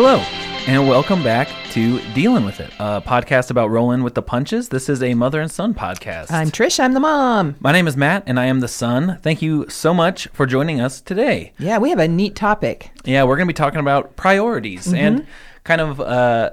Hello, and welcome back to Dealing with It, a podcast about rolling with the punches. This is a mother and son podcast. I'm Trish. I'm the mom. My name is Matt, and I am the son. Thank you so much for joining us today. Yeah, we have a neat topic. Yeah, we're going to be talking about priorities and kind of, uh,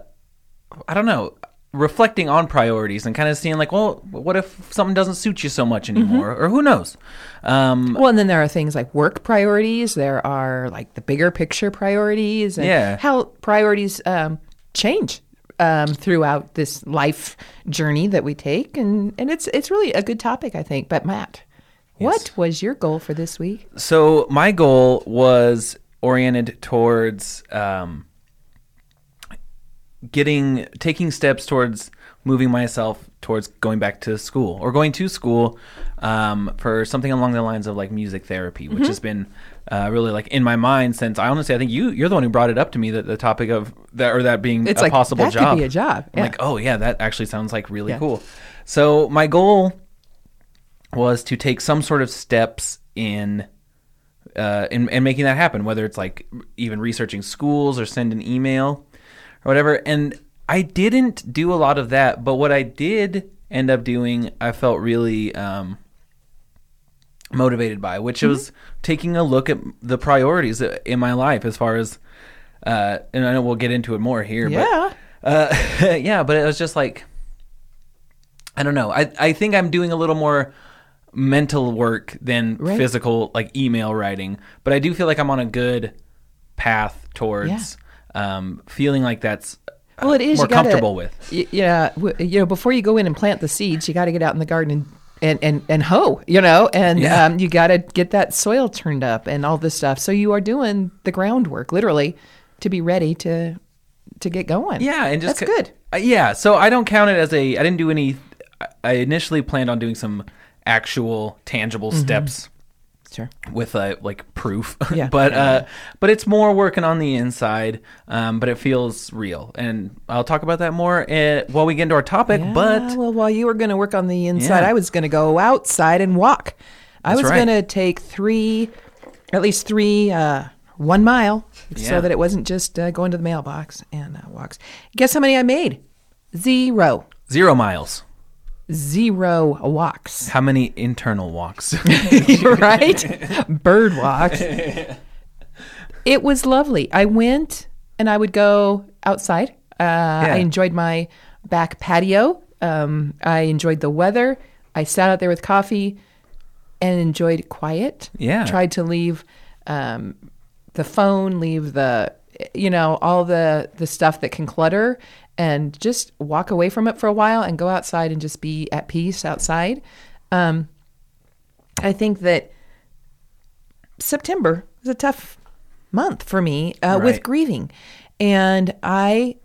I don't know, reflecting on priorities and kind of seeing like, well, what if something doesn't suit you so much anymore, or who knows? Um, Well, and then there are things like work priorities. There are like the bigger picture priorities, and Yeah. how priorities um, change um, throughout this life journey that we take, and and it's it's really a good topic, I think. But Matt, what was your goal for this week? So my goal was oriented towards um, getting taking steps towards moving myself towards going back to school or going to school um, for something along the lines of like music therapy, which Mm-hmm. has been uh, really like in my mind since I honestly I think you you're the one who brought it up to me that the topic of that or that being It's a like, possible job. be a job, yeah. like, oh yeah, that actually sounds like really Yeah. cool. So my goal was to take some sort of steps in uh, in, in making that happen, whether it's like even researching schools or send an email or whatever. And I didn't do a lot of that, but what I did end up doing, I felt really um, motivated by, which Mm-hmm. was taking a look at the priorities in my life as far as, uh, and I know we'll get into it more here, Yeah. but uh, yeah, but it was just like, I don't know. I, I think I'm doing a little more mental work than Right. physical like email writing, but I do feel like I'm on a good path towards um, feeling like that's uh, Well, it is more you gotta- comfortable with. y- yeah, w- you know, before you go in and plant the seeds, you got to get out in the garden and and and, and hoe, you know, and Yeah. um, you got to get that soil turned up and all this stuff. So you are doing the groundwork, literally, to be ready to to get going. Yeah, and just that's c- good. uh, yeah, so I don't count it as a. I didn't do any. I- I initially planned on doing some actual tangible steps Sure. with uh, like proof. Yeah. but Yeah, uh, but it's more working on the inside. Um, but it feels real, and I'll talk about that more uh, while we get into our topic. Yeah, But well, while you were going to work on the inside, Yeah. I was going to go outside and walk. I That's was right. going to take three, at least three, uh, one mile, so that it wasn't just uh, going to the mailbox and uh, walks. Guess how many I made? Zero. zero miles. Zero walks. How many internal walks? right? Bird walks. It was lovely. I went and I would go outside. Uh, I enjoyed my back patio. Um, I enjoyed the weather. I sat out there with coffee and enjoyed quiet. Yeah. Tried to leave um, the phone, leave the, you know, all the, the stuff that can clutter and just walk away from it for a while and go outside and just be at peace outside. Um, I think that September was a tough month for me uh, Right. with grieving. And I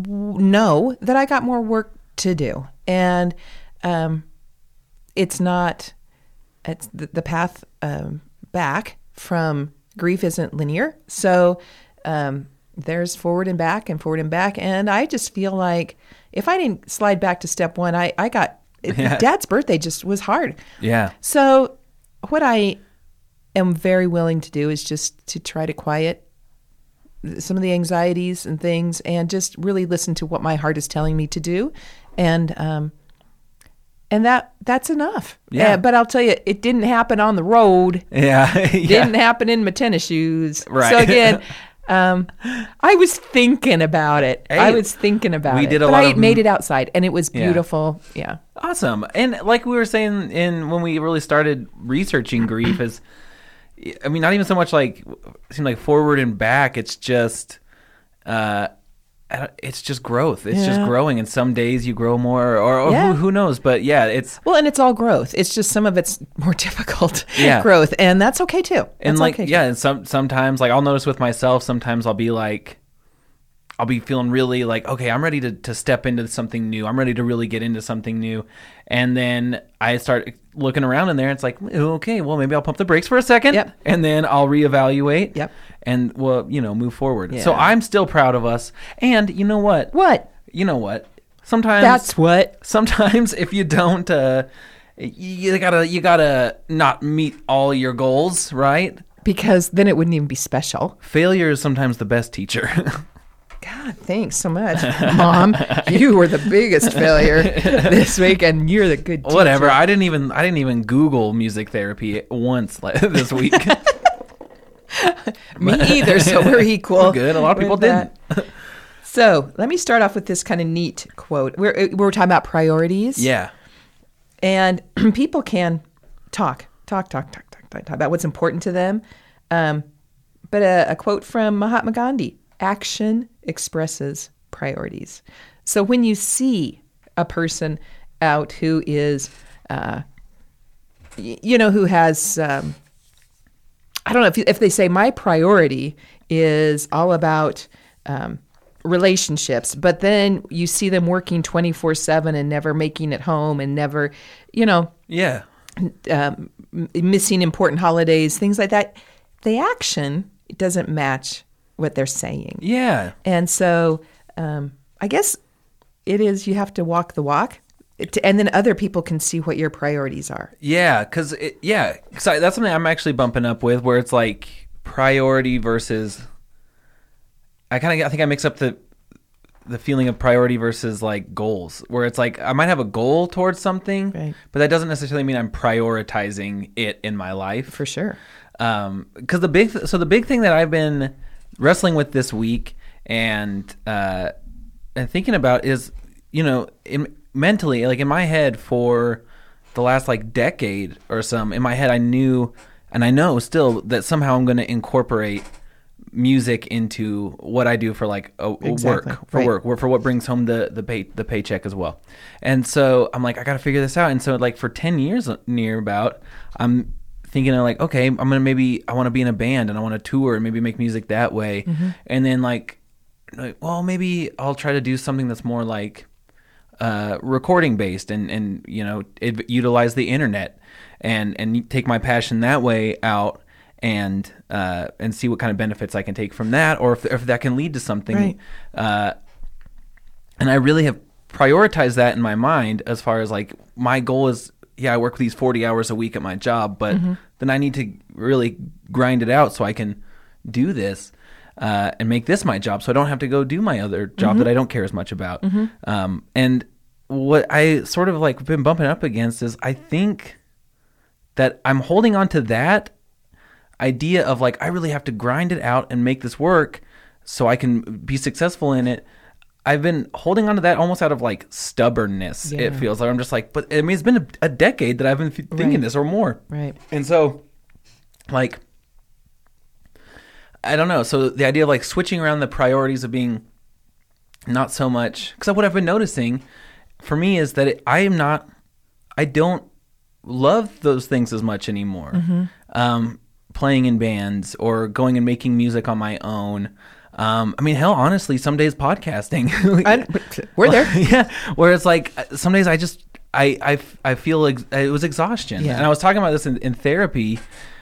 w- know that I got more work to do. And um, it's not, it's the, the path um, back from grief isn't linear. So um, there's forward and back and forward and back. And I just feel like if I didn't slide back to step one, I, I got, Yeah. dad's birthday just was hard. yeah. So, what I am very willing to do is just to try to quiet some of the anxieties and things, and just really listen to what my heart is telling me to do, and um, and that that's enough. Yeah. Uh, but I'll tell you, it didn't happen on the road. Yeah. yeah. Didn't happen in my tennis shoes. Right. So again. Um, I was thinking about it. I was thinking about we it. We did a but lot I of- made it outside, and it was beautiful. Yeah. Awesome. And like we were saying in when we really started researching grief is I mean not even so much like it seemed like forward and back, it's just uh it's just growth. It's just growing and some days you grow more or, or Yeah. who, who knows, but yeah, it's Well, and it's all growth. It's just some of it's more difficult Yeah. growth, and that's okay too. and like okay too. yeah, and some sometimes like I'll notice with myself sometimes I'll be like I'll be feeling really like, okay, I'm ready to, to step into something new. I'm ready to really get into something new. And then I start looking around in there. And it's like, okay, well, maybe I'll pump the brakes for a second. Yep. And then I'll reevaluate. Yep. And, well, you know, move forward. So I'm still proud of us. And you know what? What? You know what? Sometimes That's what. sometimes if you don't uh you gotta you gotta not meet all your goals right because then it wouldn't even be special. Failure is sometimes the best teacher. God, thanks so much, Mom. You were the biggest failure this week, and you're the good. Teacher. Whatever. I didn't even I didn't even Google music therapy once this week. Me either. So we're equal. We're good. A lot of people that. So let me start off with this kind of neat quote. We're uh, we're talking about priorities. yeah. and people can talk, talk, talk, talk, talk, talk, talk about what's important to them. Um, but a, a quote from Mahatma Gandhi: "Action expresses priorities." So when you see a person out who is, uh, you know, who has, um, I don't know if, if they say my priority is all about. Um, relationships but then you see them working 24/7 and never making it home and never you know Yeah. um, missing important holidays things like that the action doesn't match what they're saying Yeah. and so um, i guess it is you have to walk the walk to, and then other people can see what your priorities are Yeah, because yeah, 'cause I, that's something I'm actually bumping up with, where it's like priority versus. I kind of I think I mix up the the feeling of priority versus like goals, where it's like I might have a goal towards something, Right. but that doesn't necessarily mean I'm prioritizing it in my life. for sure um because the big so the big thing that i've been wrestling with this week and uh and thinking about is you know in mentally like in my head for the last like decade or some in my head i knew and i know still that somehow i'm going to incorporate music into what i do for like a, a Exactly, work for right. work for what brings home the the pay the paycheck as well and so i'm like i gotta figure this out and so like for 10 years near about i'm thinking of like okay i'm gonna maybe i want to be in a band and i want to tour and maybe make music that way and then like, like well maybe i'll try to do something that's more like uh, recording based and and you know it, utilize the internet and and take my passion that way out and uh, and see what kind of benefits I can take from that or if, if that can lead to something Right. uh, and I really have prioritized that in my mind as far as like my goal is yeah I work these 40 hours a week at my job but then I need to really grind it out so I can do this uh, and make this my job so I don't have to go do my other job that I don't care as much about. Um, and what I sort of like been bumping up against is I think that I'm holding on to that idea of like I really have to grind it out and make this work so I can be successful in it. I've been holding on to that almost out of like stubbornness. It feels like I'm just like, but I mean, it's been a, a decade that I've been th- thinking Right. this or more, right and so like I don't know. So the idea of like switching around the priorities of being not so much because what I've been noticing for me is that it, I am not, I don't love those things as much anymore. Mm-hmm. Um, playing in bands or going and making music on my own. Um, I mean, hell, honestly, some days podcasting. I, we're there yeah, where it's like uh, some days I just I I, I feel ex- it was exhaustion, Yeah. and I was talking about this in, in therapy,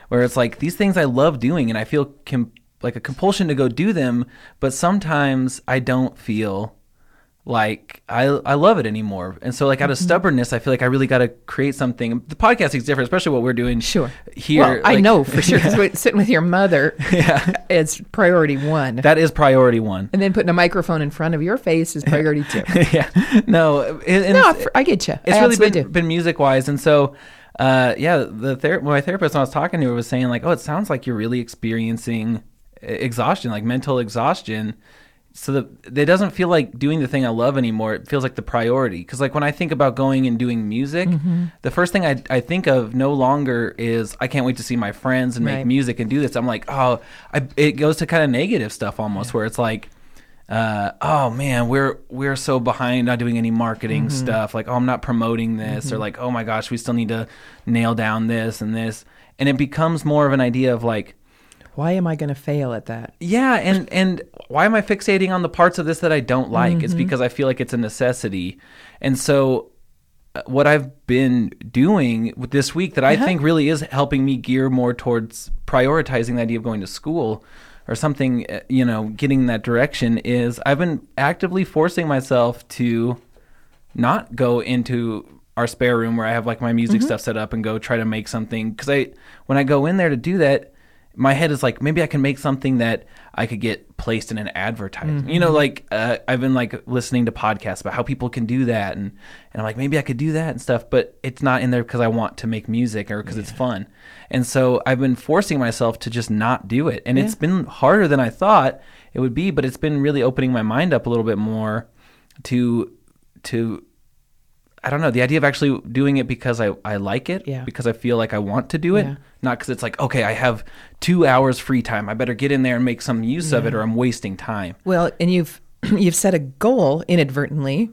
where it's like these things I love doing, and I feel com- like a compulsion to go do them, but sometimes I don't feel like I I love it anymore, and so like out of Mm-hmm. stubbornness, I feel like I really got to create something. The podcasting is different, especially what we're doing Sure. here. well i know for sure. we're sitting with your mother yeah, is priority one that is priority one. and then putting a microphone in front of your face is priority two yeah, no, no it's- I get you it's I really been, do. been music wise and so uh yeah the ther- my therapist when i was talking to her was saying like oh it sounds like you're really experiencing exhaustion like mental exhaustion so that it doesn't feel like doing the thing i love anymore it feels like the priority because like when i think about going and doing music Mm-hmm. the first thing I, I think of no longer is i can't wait to see my friends and make Right. music and do this i'm like oh I, it goes to kind of negative stuff almost where it's like uh, oh man, we're we're so behind not doing any marketing Mm-hmm. stuff. Like, oh, I'm not promoting this, or like, oh my gosh, we still need to nail down this and this, and it becomes more of an idea of like, why am i going to fail at that yeah, and and why am I fixating on the parts of this that I don't like? It's Mm-hmm. because I feel like it's a necessity, and so uh, what I've been doing this week that I Uh-huh. think really is helping me gear more towards prioritizing the idea of going to school or something, uh, you know, getting in that direction is I've been actively forcing myself to not go into our spare room where I have like my music Mm-hmm. stuff set up and go try to make something because I when I go in there to do that my head is like maybe I can make something that I could get placed in an advertisement. You know, like uh, I've been like listening to podcasts about how people can do that, and and I'm like maybe I could do that and stuff, but it's not in there because I want to make music or because it's fun. And so I've been forcing myself to just not do it, and it's been harder than I thought it would be, but it's been really opening my mind up a little bit more to to I don't know the idea of actually doing it because I, I like it Yeah. because I feel like I want to do it Yeah. not because it's like okay I have two hours free time I better get in there and make some use of it or I'm wasting time Well, and you've you've set a goal inadvertently.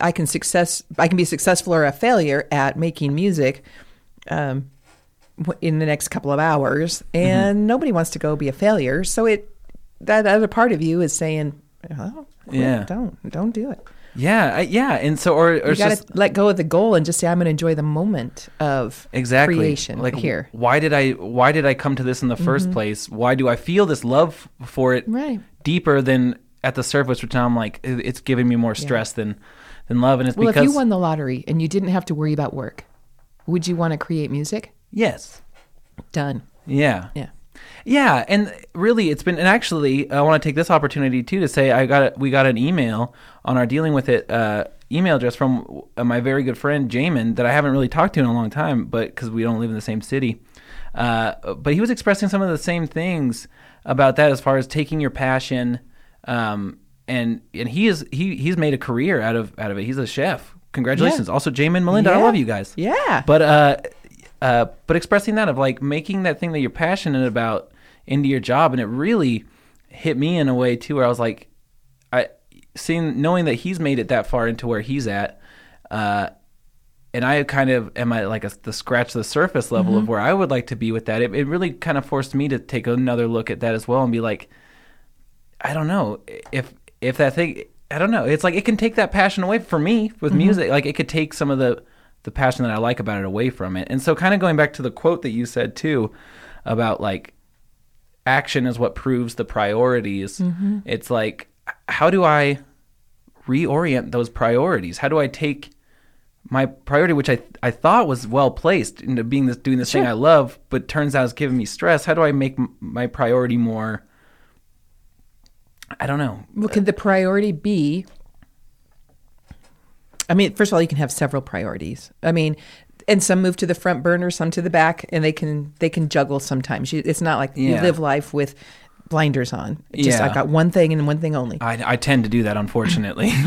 I can success. I can be successful or a failure at making music um, in the next couple of hours, and nobody wants to go be a failure. So it that other part of you is saying, oh, quit, Yeah. don't don't do it. Yeah I, yeah and so or, or You got to just let go of the goal and just say, I'm going to enjoy the moment of exactly creation like here. why did I why did I come to this in the 1st Mm-hmm. place why do I feel this love for it Right. deeper than at the surface which now I'm like it's giving me more stress than than love and it's Well, because if you won the lottery and you didn't have to worry about work, would you want to create music? yes Done. yeah Yeah. Yeah, and really, it's been. And actually, I want to take this opportunity too to say I got a, we got an email on our dealing with it uh, email address from uh, my very good friend Jamin that I haven't really talked to in a long time, but because we don't live in the same city. Uh, but he was expressing some of the same things about that as far as taking your passion, um, and and he is he he's made a career out of out of it. He's a chef. Congratulations. Also, Jamin Melinda, I love you guys. Yeah. But uh, uh, but expressing that of like making that thing that you're passionate about into your job, and it really hit me in a way too, where I was like, I seeing knowing that he's made it that far into where he's at, uh, and I kind of am I like a, the scratch the surface level of where I would like to be with that. It, it really kind of forced me to take another look at that as well and be like, I don't know if if that thing. I don't know. It's like it can take that passion away for me with music. Like it could take some of the the passion that I like about it away from it. And so, kind of going back to the quote that you said too about like action is what proves the priorities. Mm-hmm. It's like how do I reorient those priorities? How do I take my priority, which I I thought was well placed into being this doing this thing I love, but turns out it's giving me stress. How do I make m- my priority more? I don't know. Well, could the priority be? I mean, first of all, you can have several priorities. I mean, and some move to the front burner, some to the back, and they can they can juggle sometimes. You, it's not like you live life with blinders on. It's Just Yeah. I've got one thing and one thing only. I, I tend to do that, unfortunately.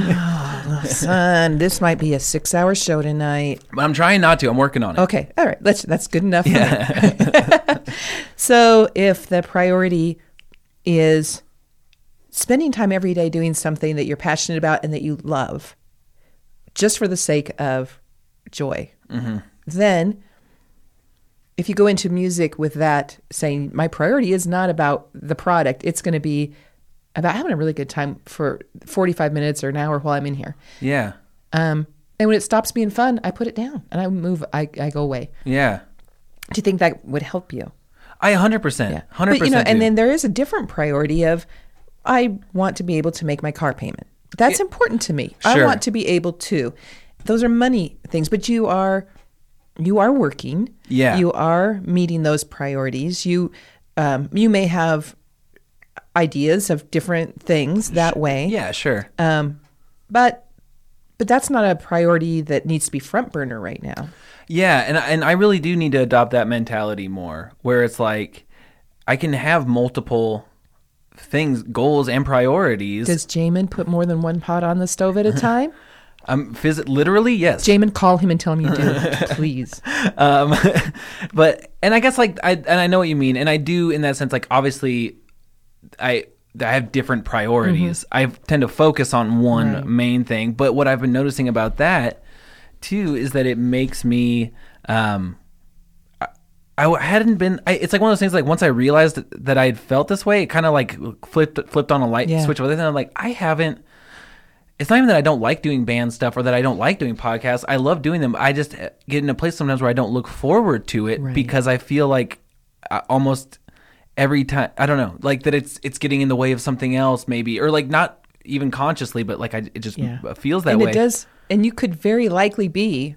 Oh, son, this might be a six-hour show tonight. but I'm trying not to. I'm working on it. Okay, all right. Let's that's good enough. me. so if the priority is spending time every day doing something that you're passionate about and that you love, just for the sake of joy, mm-hmm. Then if you go into music with that saying my priority is not about the product, it's going to be about having a really good time for 45 minutes or an hour while I'm in here. Yeah. Um, and when it stops being fun, I put it down and I move. I, I go away. Yeah. Do you think that would help you? I 100%. Yeah. 100%. But you know, and then there is a different priority of I want to be able to make my car payment. That's important to me. Sure. I want to be able to. Those are money things, but you are you are working. Yeah. You are meeting those priorities. You um, you may have ideas of different things that way. yeah, sure. Um, but but that's not a priority that needs to be front burner right now. Yeah, and I- and I really do need to adopt that mentality more, where it's like I can have multiple things, goals, and priorities. Does Jamin put more than one pot on the stove at a time? Um, phys- literally, yes. Jamin, call him and tell him you do, please. um, but and I guess like I and I know what you mean, and I do in that sense. Like obviously, I I have different priorities. I tend to focus on one Mm-hmm. Right. main thing. But what I've been noticing about that too is that it makes me. Um, I, hadn't been. I, it's like one of those things. Like once I realized that I had felt this way, it kind of like flipped flipped on a light Yeah. switch. It, and I'm like, I haven't it's not even that I don't like doing band stuff or that I don't like doing podcasts. I love doing them. I just get in a place sometimes where I don't look forward to it Right. because I feel like uh, almost every time I don't know, like that it's it's getting in the way of something else maybe or like not even consciously but like I it just Yeah. feels that and way. it does, and you could very likely be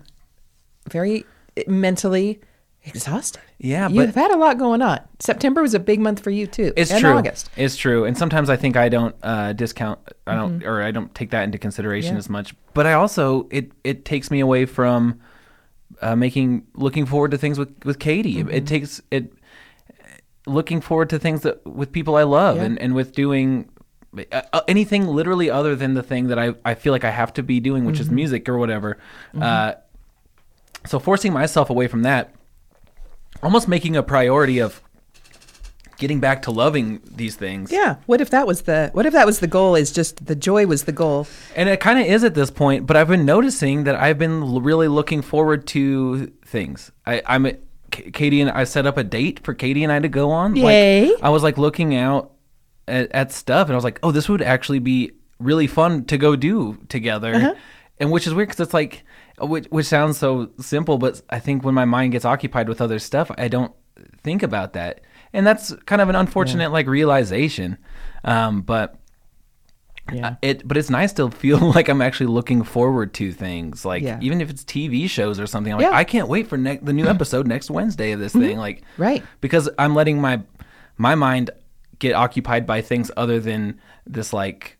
very mentally exhausted. Yeah, You've had a lot going on. September was a big month for you too. it's and true. August. It's true. And sometimes I think I don't uh, discount. I don't, or I don't take that into consideration Mm-hmm. Yeah. as much. But I also it it takes me away from uh, making looking forward to things with with Katie. Mm-hmm. It takes it looking forward to things that with people I love Yeah. and and with doing. Uh, uh, anything literally other than the thing that I, I feel like I have to be doing, which Mm-hmm. is music or whatever. Uh, so forcing myself away from that, almost making a priority of getting back to loving these things. Yeah. What if that was the what if that was the goal? Is just the joy was the goal. And it kind of is at this point, but I've been noticing that I've been l- really looking forward to things. I, I'm K- Katie and I set up a date for Katie and I to go on. Yay. Like, I was like looking out at, at stuff, and I was like, oh, this would actually be really fun to go do together. Uh-huh. And which is weird because it's like, which, which sounds so simple, but I think when my mind gets occupied with other stuff, I don't think about that, and that's kind of an unfortunate like realization. Um, but Yeah. it but it's nice to feel like I'm actually looking forward to things like Yeah. even if it's TV shows or something I'm Yeah. like I can't wait for ne- the new episode next Wednesday of this thing like Right. because I'm letting my my mind get occupied by things other than this like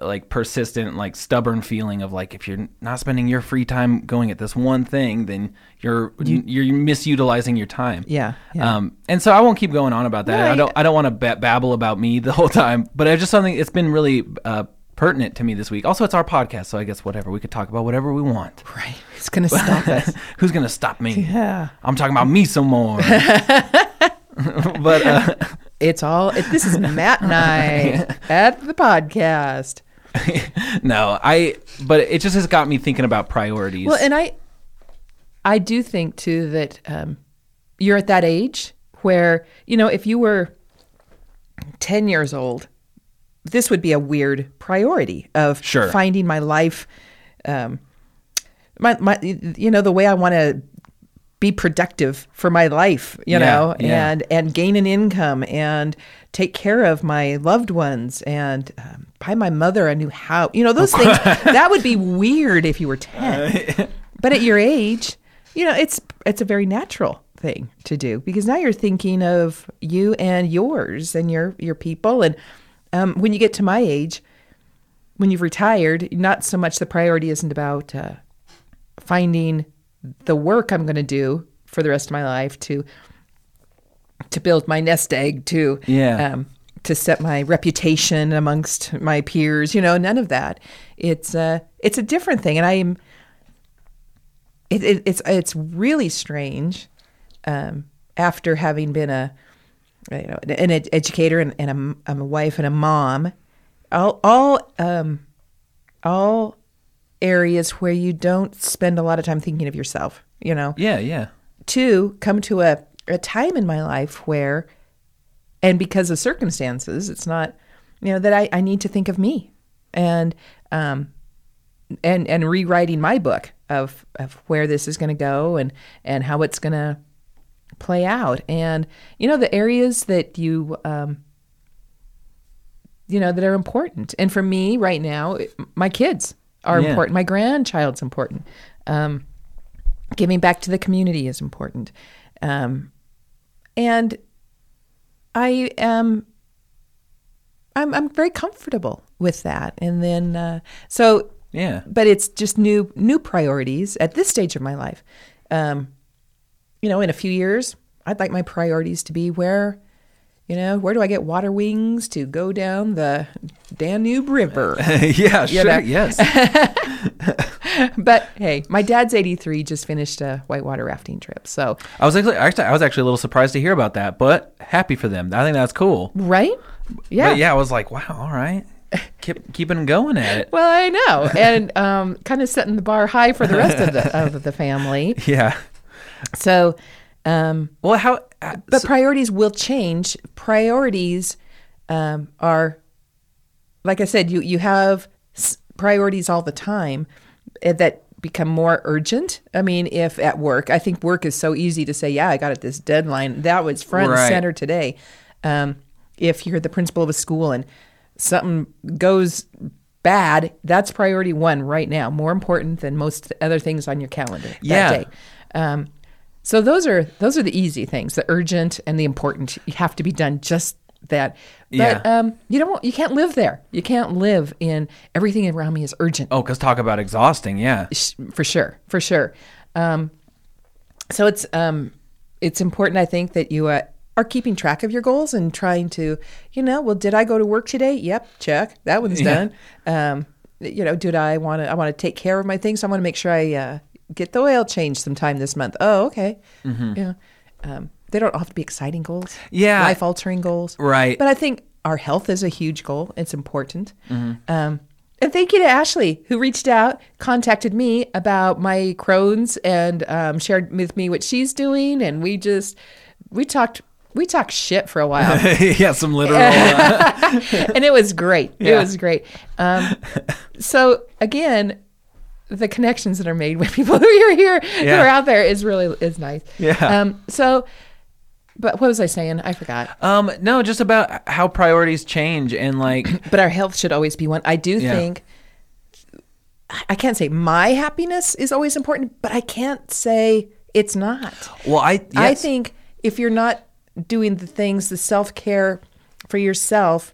like persistent like stubborn feeling of like if you're not spending your free time going at this one thing then you're you're misutilizing your time Yeah, yeah. um and so I won't keep going on about that No, I don't I don't want to ba- babble about me the whole time but it's just something it's been really uh pertinent to me this week also it's our podcast so I guess whatever we could talk about whatever we want Right. It's gonna stop us. who's gonna stop me Yeah. I'm talking about me some more but uh It's all it, this is Matt and I at the podcast. no, I. But it just has got me thinking about priorities. Well, and I, I do think too that um, you're at that age where you know if you were ten years old, this would be a weird priority of Sure. finding my life, um, my my you know the way I want to be productive for my life, you Yeah, know, yeah. and and gain an income and take care of my loved ones and um, buy my mother a new house. You know, those things that would be weird if you were 10. but at your age, you know, it's it's a very natural thing to do because now you're thinking of you and yours and your your people and um, when you get to my age, when you've retired, not so much the priority isn't about uh, finding the work I'm going to do for the rest of my life to to build my nest egg to Yeah. um, to set my reputation amongst my peers. You know, none of that. It's uh, it's a different thing, and I'm. It, it, it's it's really strange, um, after having been a, you know, an ed- educator and, and a, I'm a wife and a mom, all all um, all areas where you don't spend a lot of time thinking of yourself. You know, yeah, yeah, to come to a, a time in my life where, and because of circumstances, it's not, you know, that I, I need to think of me and, um, and, and rewriting my book of, of where this is going to go and, and how it's going to play out. And, you know, the areas that you, um, you know, that are important. And for me right now, my kids are Yeah. important. My grandchild's important. Um, giving back to the community is important. Um, and I am, I'm, I'm very comfortable with that. And then, uh, so, yeah. but it's just new, new priorities at this stage of my life. Um, you know, in a few years, I'd like my priorities to be where, you know, where do I get water wings to go down the Danube River? yeah, sure. know. Yes. but hey, my dad's 83, just finished a whitewater rafting trip. So, I was actually, actually, I was actually a little surprised to hear about that, but happy for them. I think that's cool. right? Yeah. But yeah, I was like, wow, all right, keep keeping going at it. Well, I know. And um, kind of setting the bar high for the rest of the, of the family. Yeah. So, um, Well, how? uh, but so- priorities will change. Priorities um, are, like I said, you you have s- priorities all the time that become more urgent. I mean, if at work, I think work is so easy to say, yeah, I got it this deadline. That was front Right. and center today. Um, if you're the principal of a school and something goes bad, that's priority one right now, more important than most other things on your calendar Yeah. that day. Um, So those are those are the easy things, the urgent and the important. You have to be done just that. But Yeah. um, you don't you can't live there. You can't live in everything around me is urgent. Oh, because talk about exhausting. Yeah. For sure, for sure. Um, so it's um, it's important, I think, that you uh, are keeping track of your goals and trying to, you know, well, did I go to work today? Yep, check. That one's Yeah. done. Um, you know, did I want to? I want to take care of my things. I want to make sure I uh, get the oil changed sometime this month. Oh, okay. Yeah. Um, they don't have to be exciting goals. Yeah. Life altering goals. Right. But I think our health is a huge goal. It's important. Mm-hmm. Um, and thank you to Ashley, who reached out, contacted me about my Crohn's, and um, shared with me what she's doing. And we just we talked we talked shit for a while, yeah, some literal. Uh, and it was great. It Yeah. was great. Um, so again, the connections that are made with people who are here, who are out there, is really is nice. Yeah. Um, so, but what was I saying? I forgot. um, no, just about how priorities change and like, but our health should always be one. I do Yeah. think I can't say my happiness is always important, but I can't say it's not. well, I I think if you're not doing the things, the self care for yourself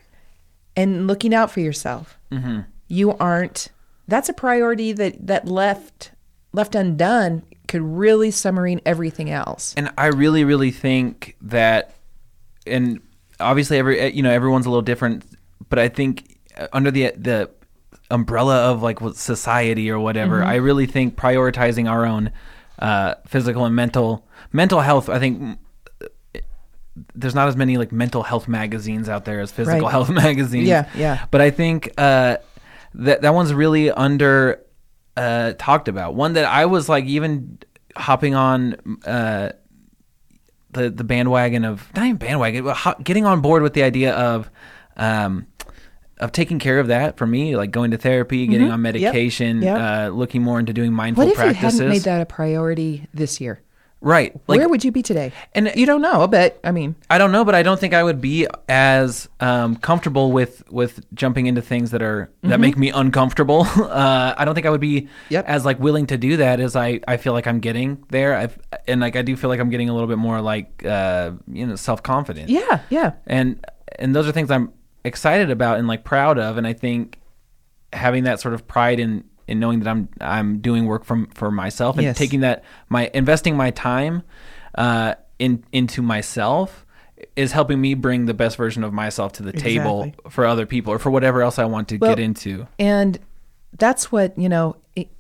and looking out for yourself, Mm-hmm. you aren't. That's a priority that that left left undone could really submarine everything else. and I really, really think that, and obviously every you know everyone's a little different, but I think uh, under the the umbrella of like what society or whatever, I really think prioritizing our own uh, physical and mental mental health. I think. mm, There's not as many like mental health magazines out there as physical Right. health magazines. Yeah, yeah. But I think uh, that that one's really under uh, talked about. One that I was like even hopping on uh, the the bandwagon of not even bandwagon, but ho- getting on board with the idea of um, of taking care of that for me, like going to therapy, getting on medication, Yep. uh, looking more into doing mindful What if practices. you hadn't made that a priority this year? Right? Like Where would you be today? And- you don't know, but I mean, I don't know, but I don't think I would be as um, comfortable with with jumping into things that are that make me uncomfortable. Uh, I don't think I would be Yep. as like willing to do that as I, I feel like I'm getting there. I've, and like I do feel like I'm getting a little bit more like uh, you know self confident. yeah, yeah. and and those are things I'm excited about and like proud of. And I think having that sort of pride in in knowing that I'm I'm doing work from for myself and Yes. taking that my investing my time uh, in into myself is helping me bring the best version of myself to the table for other people or for whatever else I want to Well, get into. And that's what, you know,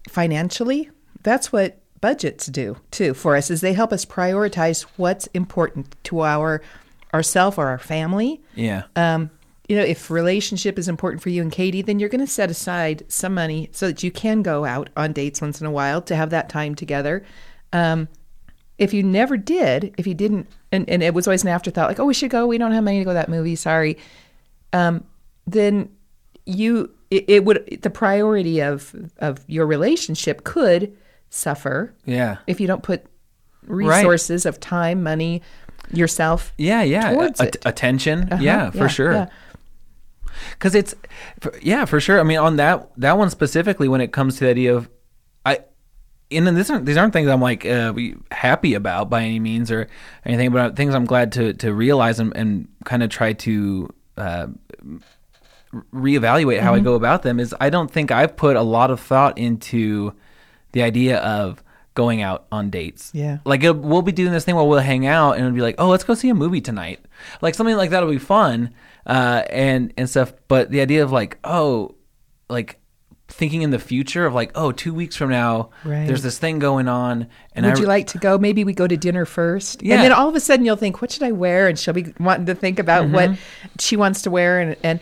financially, that's what budgets do too for us is they help us prioritize what's important to our ourself or our family. Yeah. Um, you know, if relationship is important for you and Katie, then you're going to set aside some money so that you can go out on dates once in a while to have that time together. Um, if you never did, if you didn't, and, and it was always an afterthought, like, oh, we should go. We don't have money to go to that movie. Sorry. Um, then you, it, it would, the priority of, of your relationship could suffer yeah. if you don't put resources of time, money, yourself. Yeah, yeah. towards A- it. attention. Uh-huh, Yeah, for sure. yeah. Because it's yeah for sure. I mean on that that one specifically when it comes to the idea of i and then this aren't, these aren't things i'm like uh, happy about by any means or anything but things i'm glad to to realize and, and kind of try to uh, reevaluate how i go about them is i don't think i've put a lot of thought into the idea of going out on dates. Yeah. like we'll be doing this thing where we'll hang out and it'll be like oh let's go see a movie tonight. Like something like that'll be fun uh, and and stuff but the idea of like oh like thinking in the future of like oh two weeks from now Right. there's this thing going on and Would I, you like to go? Maybe we go to dinner first. Yeah. And then all of a sudden you'll think, what should I wear? And she'll be wanting to think about what Mm-hmm. she wants to wear and, and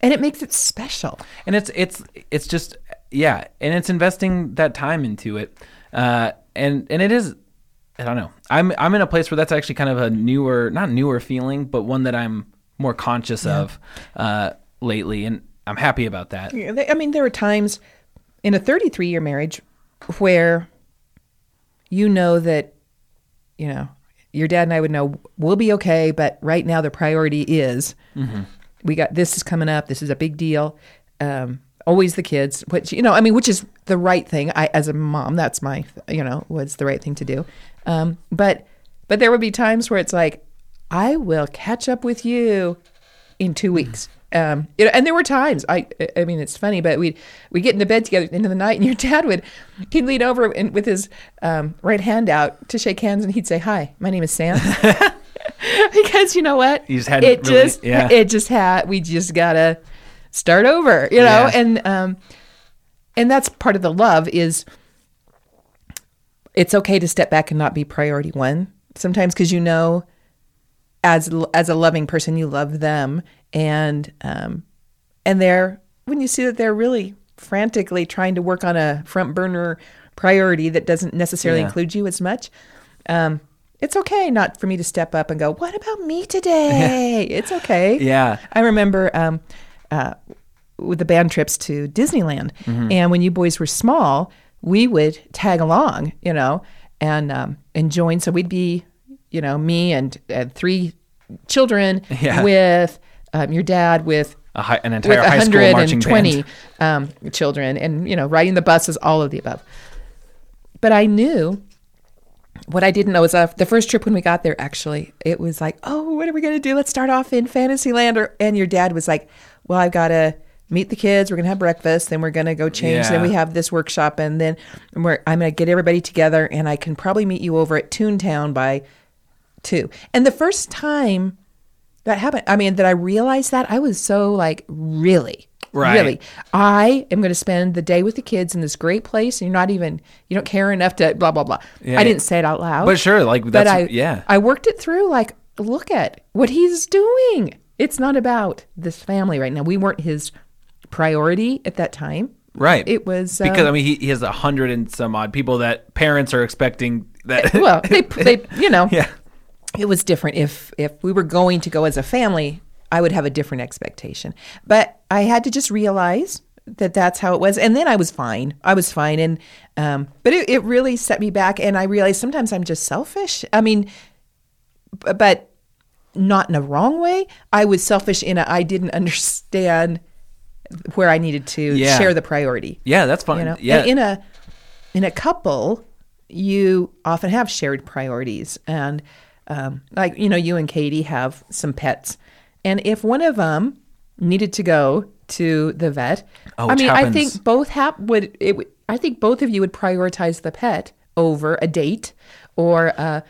and it makes it special. and it's it's it's just yeah and it's investing that time into it uh and and it is i don't know i'm i'm in a place where that's actually kind of a newer not newer feeling but one that i'm more conscious of uh lately and i'm happy about that Yeah, I mean, there are times in a 33 year marriage where you know that, you know, your dad and I would know we'll be okay, but right now the priority is we got this is coming up. This is a big deal. Um, always the kids, which, you know, I mean, which is the right thing. I, as a mom, that's my, you know, was the right thing to do. Um, but but there would be times where it's like, I will catch up with you in two weeks. Um, you know, and there were times I, I mean, it's funny, but we'd we get into bed together at the end of the night, and your dad would he'd lean over and, with his um, right hand out to shake hands, and he'd say, "Hi, my name is Sam." because you know what, You just it really- just yeah. it just had we just gotta start over, you know, Yeah. and um, and that's part of the love is it's okay to step back and not be priority one sometimes because you know as as a loving person you love them and um and they're when you see that they're really frantically trying to work on a front burner priority that doesn't necessarily Yeah. include you as much um it's okay not for me to step up and go what about me today it's okay Yeah. I remember um, uh, with the band trips to Disneyland, Mm-hmm. and when you boys were small, we would tag along, you know, and um, and join. So we'd be, you know, me and, and three children Yeah. with um, your dad with A high, an with entire high school marching 120 band. um, children, and you know, riding the buses, all of the above. But I knew what I didn't know was uh, the first trip when we got there. Actually, it was like, oh, what are we gonna do? Let's start off in Fantasyland. Or, and your dad was like, well, I've got to meet the kids. We're gonna have breakfast, then we're gonna go change. Then we have this workshop, and then we're I'm gonna get everybody together, and I can probably meet you over at Toontown by two. And the first time that happened, I mean, that I realized that I was so like, really, Right. really, I am going to spend the day with the kids in this great place, and you're not even, you don't care enough to blah blah blah. Yeah. I didn't say it out loud, But sure, like, but I, yeah. I worked it through. Like, look at what he's doing. It's not about this family right now. We weren't his priority at that time. Right. It was because um, I mean he, he has a hundred and some odd people that parents are expecting that. well, they, they, you know, yeah. It was different. If if we were going to go as a family, I would have a different expectation. But I had to just realize that that's how it was, and then I was fine. I was fine, and um, but it, it really set me back, and I realized sometimes I'm just selfish. I mean, but not in a wrong way. I was selfish in a I didn't understand where I needed to Yeah. share the priority Yeah, that's fine. you know yeah. And in a in a couple you often have shared priorities and um, like you know you and katie have some pets. And if one of them needed to go to the vet Oh, i mean i think both hap- would it i think both of you would prioritize the pet over a date or uh,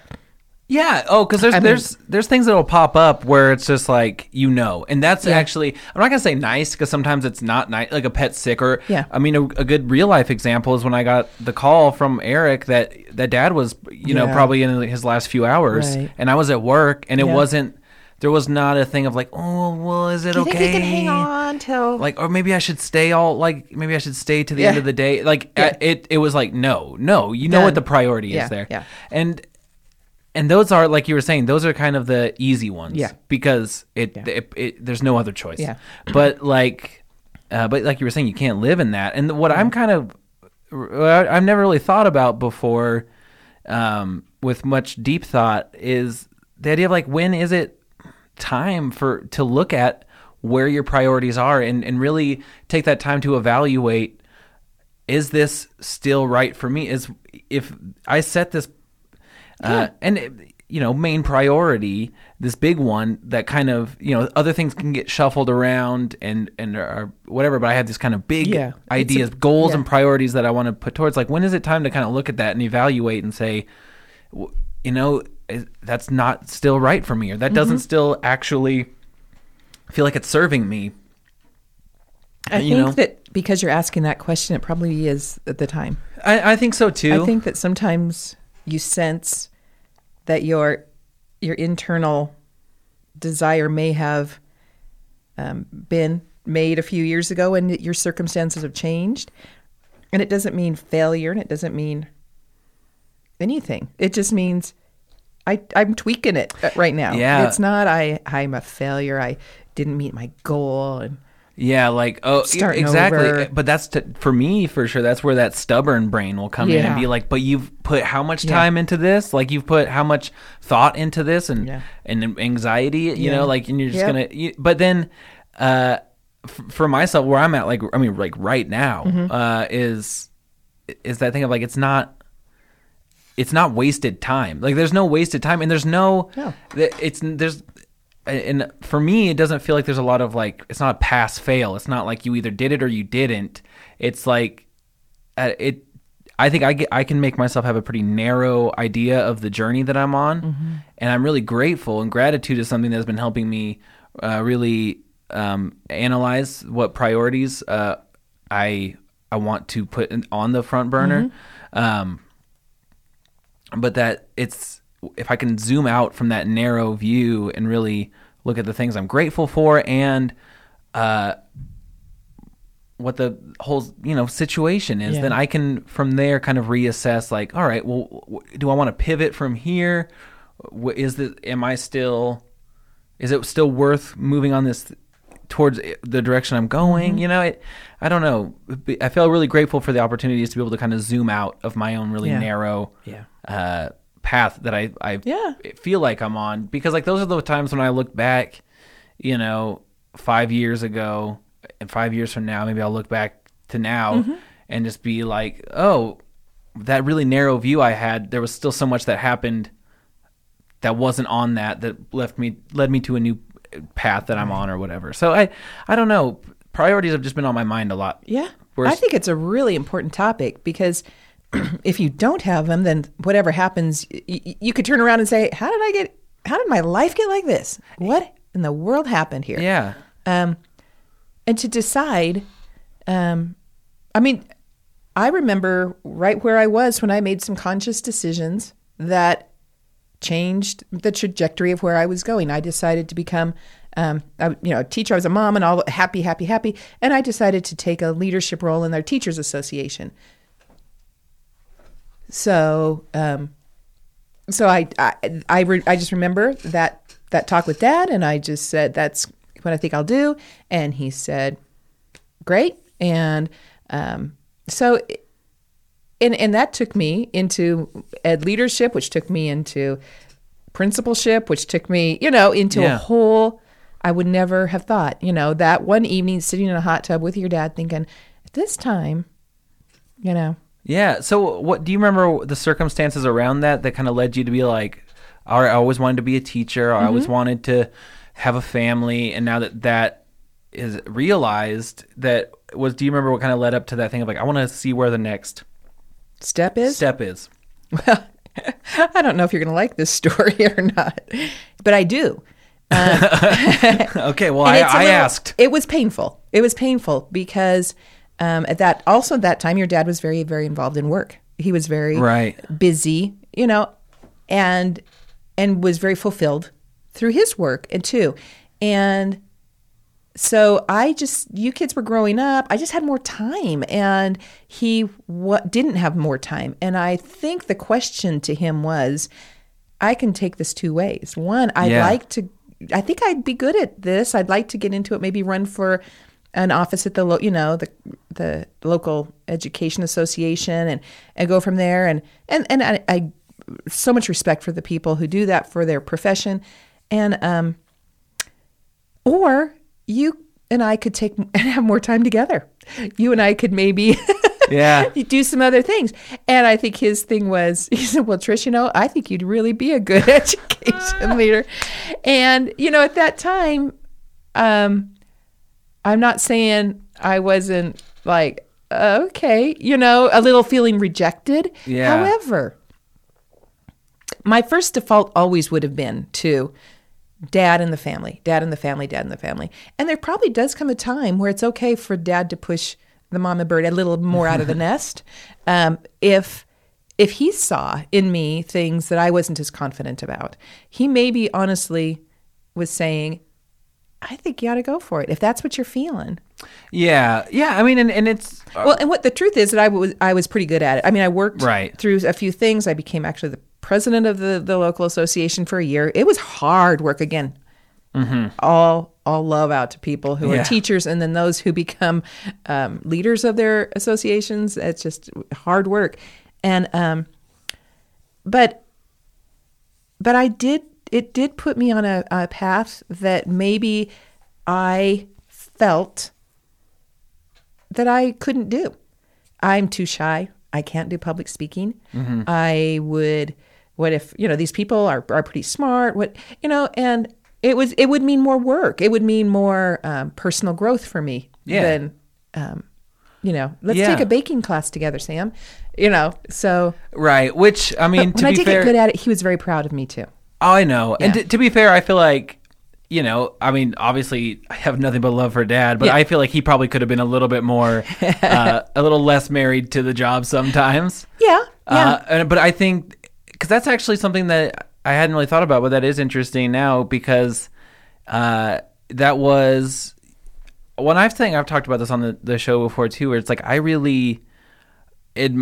Yeah. Oh, because there's I mean- there's there's things that'll pop up where it's just like you know, and that's Yeah. actually I'm not gonna say nice because sometimes it's not nice, like a pet sick or Yeah. I mean, a, a good real life example is when I got the call from Eric that that dad was you know probably in his last few hours, Right. and I was at work, and it Yeah. wasn't there was not a thing of like oh well is it you okay think can hang on till like or maybe I should stay all like maybe I should stay to the Yeah. end of the day like Yeah. it it was like no no you know what the priority Yeah, is there yeah. and and those are like you were saying those are kind of the easy ones Yeah. because it, Yeah. it, it there's no other choice Yeah. but like uh, but like you were saying you can't live in that and what I'm kind of I've never really thought about before um, with much deep thought is the idea of like when is it time for to look at where your priorities are and, and really take that time to evaluate is this still right for me is if i set this uh, and it- you know main priority this big one that kind of you know other things can get shuffled around and and or whatever but i have this kind of big Yeah. It's a- ideas goals yeah. and priorities that i want to put towards like when is it time to kind of look at that and evaluate and say you know that's not still right for me or that doesn't Mm-hmm. still actually feel like it's serving me i you think know? that because you're asking that question it probably is at the time i, I think so too I think that sometimes you sense that your your internal desire may have um, been made a few years ago, and your circumstances have changed. And it doesn't mean failure, and it doesn't mean anything. It just means I I'm tweaking it right now. Yeah. it's not I I'm a failure. I didn't meet my goal, and Yeah, like oh, Starting exactly. over. But that's to, for me for sure. That's where that stubborn brain will come in and be like, "But you've put how much Yeah. time into this? Like you've put how much thought into this and Yeah. and anxiety? You Yeah. know, like and you're just gonna. You, but then, uh, f- for myself, where I'm at, like I mean, like right now, Mm-hmm. uh, is is that thing of like it's not. it's not wasted time. Like there's no wasted time, and there's no, No. it's there's, and for me, it doesn't feel like there's a lot of like it's not a pass fail. It's not like you either did it or you didn't. It's like, uh, it. I think I get, I can make myself have a pretty narrow idea of the journey that I'm on, and I'm really grateful. And gratitude is something that's been helping me uh, really um, analyze what priorities uh, I I want to put in, on the front burner. Um, but that it's if I can zoom out from that narrow view and really look at the things I'm grateful for and uh, what the whole you know situation is, Yeah. then I can from there kind of reassess. Like, all right, well, w- do I want to pivot from here? Wh- Is the am I still is it still worth moving on this towards the direction I'm going? Mm-hmm. You know, it, I don't know. I feel really grateful for the opportunities to be able to kind of zoom out of my own really Yeah. narrow Yeah. uh, path that I, I Yeah. feel like I'm on because like those are the times when I look back, you know, five years ago and five years from now, maybe I'll look back to now Mm-hmm. and just be like, oh, that really narrow view I had, there was still so much that happened that wasn't on that that left me led me to a new path that I'm on or whatever. So I I don't know. Priorities have just been on my mind a lot. Yeah. Whereas- I think it's a really important topic because if you don't have them, then whatever happens, y- you could turn around and say, How did I get, how did my life get like this? What in the world happened here? Yeah. Um, and to decide, um, I mean, I remember right where I was when I made some conscious decisions that changed the trajectory of where I was going. I decided to become, um, a, you know, a teacher. I was a mom and all happy, happy, happy. And I decided to take a leadership role in their teachers association. So, um, so I, I, I, re- I just remember that, that talk with dad. And I just said, that's what I think I'll do. And he said, great. And, um, so and and that took me into ed leadership, which took me into principalship, which took me, you know, into a whole. I would never have thought, you know, that one evening sitting in a hot tub with your dad, thinking, at this time, you know, Yeah. So, what do you remember the circumstances around that that kind of led you to be like, all right, I always wanted to be a teacher. Or I always mm-hmm. wanted to have a family, and now that that is realized, that was. Do you remember what kind of led up to that thing of like, I want to see where the next step is. step is? Well, I don't know if you're going to like this story or not, but I do. Uh, okay. Well, I, I little- asked. It was painful. It was painful because um, at that also at that time your dad was very very involved in work. He was very Right. busy, you know, and and was very fulfilled through his work and too. And so I just you kids were growing up. I just had more time, and he what didn't have more time. And I think the question to him was, I can take this two ways. One, I'd Yeah. like to. I think I'd be good at this. I'd like to get into it. Maybe run for an office at the lo- you know the the local education association and and go from there. And and and I, I so much respect for the people who do that for their profession, and um, or you and I could take and have more time together. You and I could maybe Yeah. do some other things. And I think his thing was he said, Well, Trish, you know, I think you'd really be a good education leader. And, you know, at that time, um, I'm not saying I wasn't like, okay, you know, a little feeling rejected. Yeah. However, my first default always would have been to dad and the family, dad and the family, dad and the family. And there probably does come a time where it's okay for dad to push the mama bird a little more out of the nest. Um, if if he saw in me things that I wasn't as confident about, he maybe honestly was saying, I think you ought to go for it if that's what you're feeling. Yeah. Yeah. I mean, and, and it's Well, and what the truth is that I was I was pretty good at it. I mean, I worked Right. through a few things. I became actually the president of the the local association for a year. It was hard work again. All all love out to people who Yeah. are teachers, and then those who become um, leaders of their associations. It's just hard work, and um, but but I did it did put me on a, a path that maybe I felt that I couldn't do. I'm too shy. I can't do public speaking. Mm-hmm. I would. What if you know these people are are pretty smart? What you know, and it was it would mean more work. It would mean more um, personal growth for me Yeah. than. Um, you know, let's Yeah. take a baking class together, Sam. You know, so Right. Which I mean, when to I did fair, get good at it, he was very proud of me too. Oh, I know. And Yeah. to, to be fair, I feel like, you know, I mean, obviously, I have nothing but love for dad, but Yeah. I feel like he probably could have been a little bit more, uh, a little less married to the job sometimes. Yeah, yeah. Uh, and, but I think, because that's actually something that I hadn't really thought about, but that is interesting now because uh, that was when I've saying I've talked about this on the, the show before too, where it's like I really, it,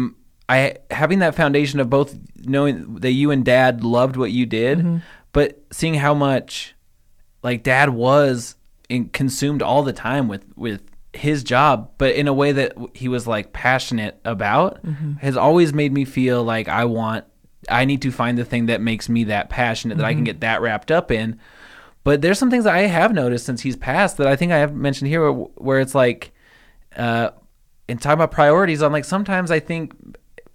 I having that foundation of both knowing that you and dad loved what you did, Mm-hmm. but seeing how much like dad was in, consumed all the time with with his job, but in a way that he was like passionate about, Mm-hmm. has always made me feel like I want, I need to find the thing that makes me that passionate that I Mm-hmm. can get that wrapped up in. But there's some things that I have noticed since he's passed that I think I have mentioned here, where, where it's like, uh, in talking about priorities, I'm like sometimes I think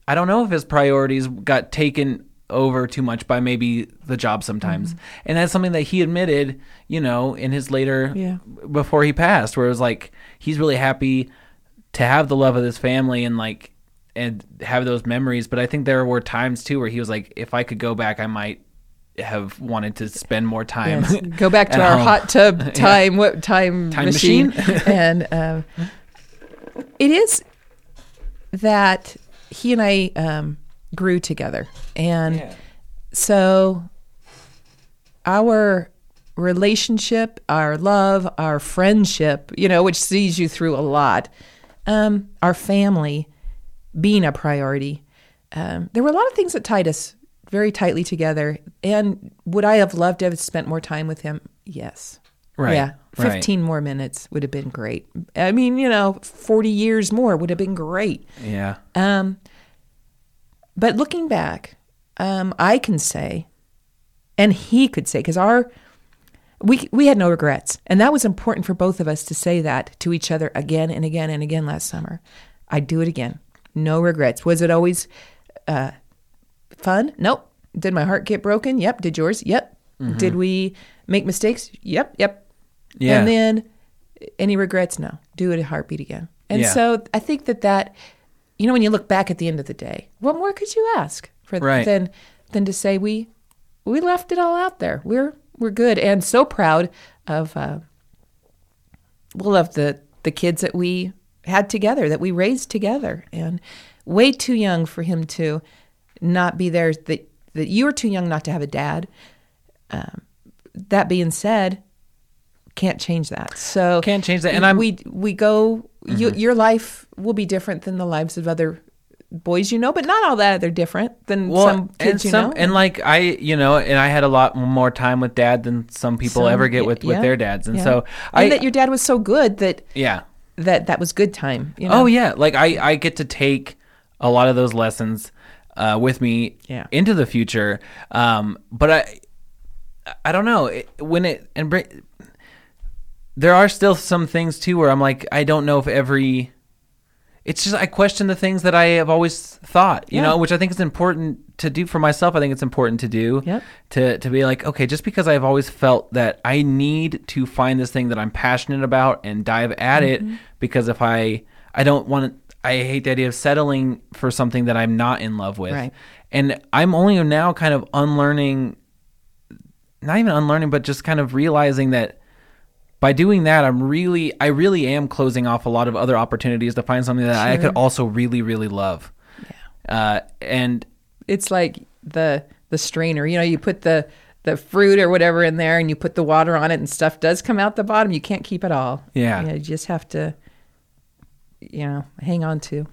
I don't know if his priorities got taken over too much by maybe the job sometimes, Mm-hmm. and that's something that he admitted, you know, in his later Yeah. before he passed, where it was like he's really happy to have the love of his family and like and have those memories. But I think there were times too where he was like, if I could go back, I might have wanted to spend more time. Yes. Go back to our home. hot tub time what time, Time machine, machine? and um, it is that he and I um, grew together, and Yeah. so our relationship, our love, our friendship, you know, which sees you through a lot, um, our family being a priority. Um, there were a lot of things that tied us very tightly together. And would I have loved to have spent more time with him? Yes. Right, Yeah. Right. 15 more minutes would have been great. I mean, you know, 40 years more would have been great. Yeah. Um, but looking back, um, I can say, and he could say, because our we we had no regrets, and that was important for both of us to say that to each other again and again and again last summer. I'd do it again. No regrets. Was it always uh, fun? Nope. Did my heart get broken? Yep. Did yours? Yep. Did we make mistakes? Yep. Yep. Yeah. And then any regrets? No. Do it a heartbeat again. And Yeah. so I think that that, you know, when you look back at the end of the day, what more could you ask for Right. than than to say we we left it all out there. We're we're good and so proud of uh, well of the the kids that we had together that we raised together and way too young for him to not be there that that you were too young not to have a dad um, that being said can't change that so Can't change that. And I'm- we we go you, your life will be different than the lives of other boys you know but not all that they're different than well, some kids you some- know and like I, you know, and I had a lot more time with dad than some people Some- ever get with, yeah, with their dads, and yeah. so and I, that your dad was so good that yeah, that that was good time you know oh yeah, like I, I get to take a lot of those lessons uh, with me Yeah. into the future, um, but I, I don't know it, when it and there are still some things too where I'm like I don't know if every. It's just I question the things that I have always thought, you Yeah. know, which I think is important to do for myself. I think it's important to do. Yep. to to be like, okay, just because I've always felt that I need to find this thing that I'm passionate about and dive at Mm-hmm. it, because if I I don't want to, I hate the idea of settling for something that I'm not in love with, Right. and I'm only now kind of unlearning, not even unlearning, but just kind of realizing that by doing that, I'm really I really am closing off a lot of other opportunities to find something that I could also really really love, uh, and it's like the the strainer you know you put the the fruit or whatever in there and you put the water on it and stuff does come out the bottom you can't keep it all Yeah. you just have to you know hang on to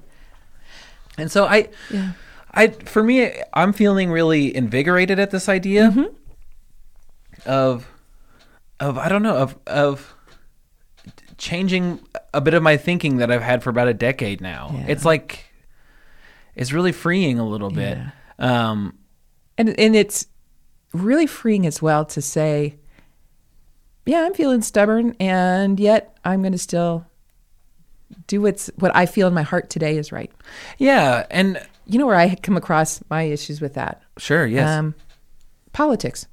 And so I, Yeah. I for me, I'm feeling really invigorated at this idea Mm-hmm. of, of I don't know of of changing a bit of my thinking that I've had for about a decade now. Yeah. It's like it's really freeing a little bit. Yeah. Um, and and it's really freeing as well to say yeah i'm feeling stubborn and yet i'm going to still do what's what I feel in my heart today is right. Yeah, and You know where I come across my issues with that? sure, yes. Um, politics.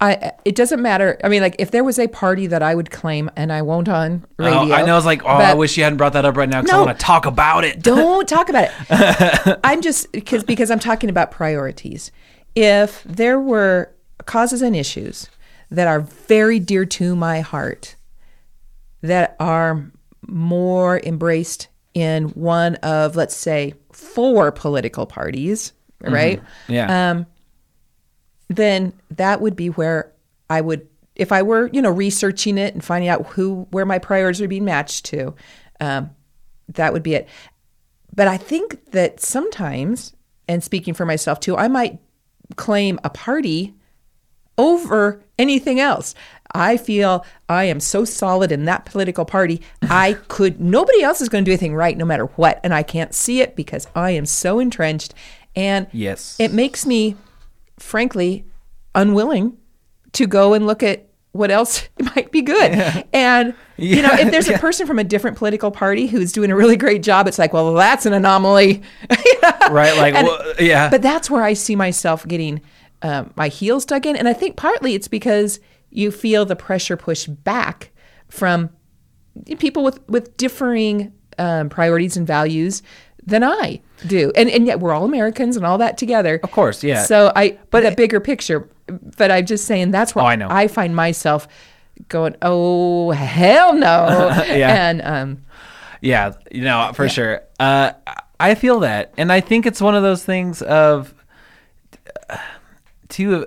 I it doesn't matter. I mean, like if there was a party that I would claim, and I won't on radio. Oh, I know. I was like, oh, I wish you hadn't brought that up right now because I want to talk about it. Don't talk about it. I'm just because because I'm talking about priorities. If there were causes and issues that are very dear to my heart, that are more embraced in one of, let's say, four political parties, right? Yeah. Um, then that would be where I would, if I were, you know, researching it and finding out who, where my priorities are being matched to, um, that would be it. But I think that sometimes, and speaking for myself too, I might claim a party over anything else. I feel I am so solid in that political party. I could, nobody else is going to do anything right no matter what. And I can't see it because I am so entrenched. And Yes. it makes me, frankly, unwilling to go and look at what else might be good. And, you know, if there's a person from a different political party who's doing a really great job, it's like, well, that's an anomaly. right? Like, And- well, yeah. But that's where I see myself getting um, my heels dug in. And I think partly it's because you feel the pressure push back from people with, with differing um, priorities and values than I do. And, and yet we're all Americans and all that together. Of course, yeah. So I, But- the bigger picture, but I'm just saying that's where Oh, I know. I find myself going, oh, hell no. Yeah. And, um, Yeah, you know, for sure. Uh, I feel that, and I think it's one of those things of, uh, to,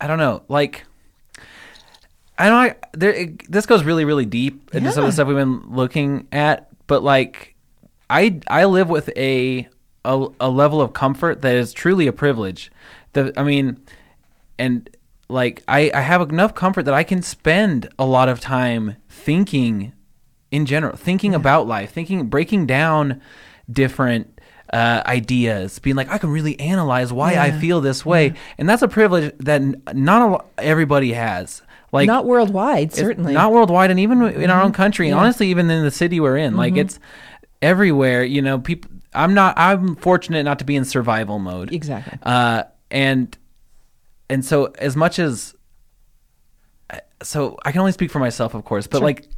I don't know, like, I don't. know, There, it, this goes really, really deep into some of the stuff we've been looking at, but like, I I live with a a, a level of comfort that is truly a privilege. The, I mean, and like I, I have enough comfort that I can spend a lot of time thinking in general, thinking mm-hmm. about life, thinking, breaking down different uh, ideas, being like, I can really analyze why I feel this way, and that's a privilege that not a, everybody has. Like not worldwide, certainly. not worldwide, and even in our own mm-hmm. country, and honestly, even in the city we're in, like mm-hmm. it's everywhere. You know, people. I'm not. I'm fortunate not to be in survival mode. Exactly. Uh, and and so as much as so I can only speak for myself, of course, but Sure. like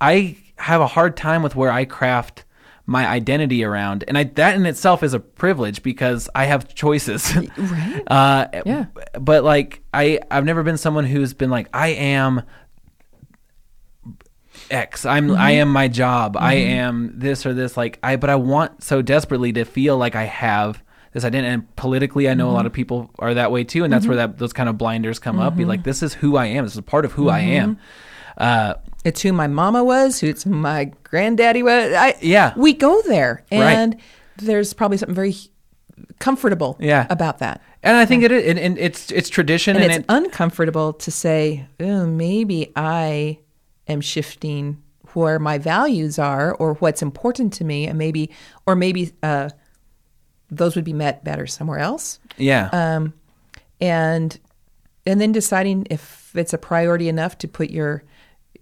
I have a hard time with where I craft my identity around, and I that in itself is a privilege because I have choices. Right. Uh, Yeah. But like I, I've never been someone who's been like I am X. I'm Mm-hmm. I am my job. I am this or this. Like I, but I want so desperately to feel like I have this identity. And politically, I know Mm-hmm. a lot of people are that way too, and that's where that those kind of blinders come up. Be like, this is who I am. This is a part of who I am. Mm-hmm. Uh, It's who my mama was, who it's my granddaddy was. I, Yeah. We go there. Right. And there's probably something very comfortable Yeah. about that. and I think it is, and, and it's it's tradition, And and, it's it, uncomfortable to say, oh, maybe I am shifting where my values are or what's important to me. And maybe, or maybe uh, those would be met better somewhere else. yeah, um, and and then deciding if it's a priority enough to put your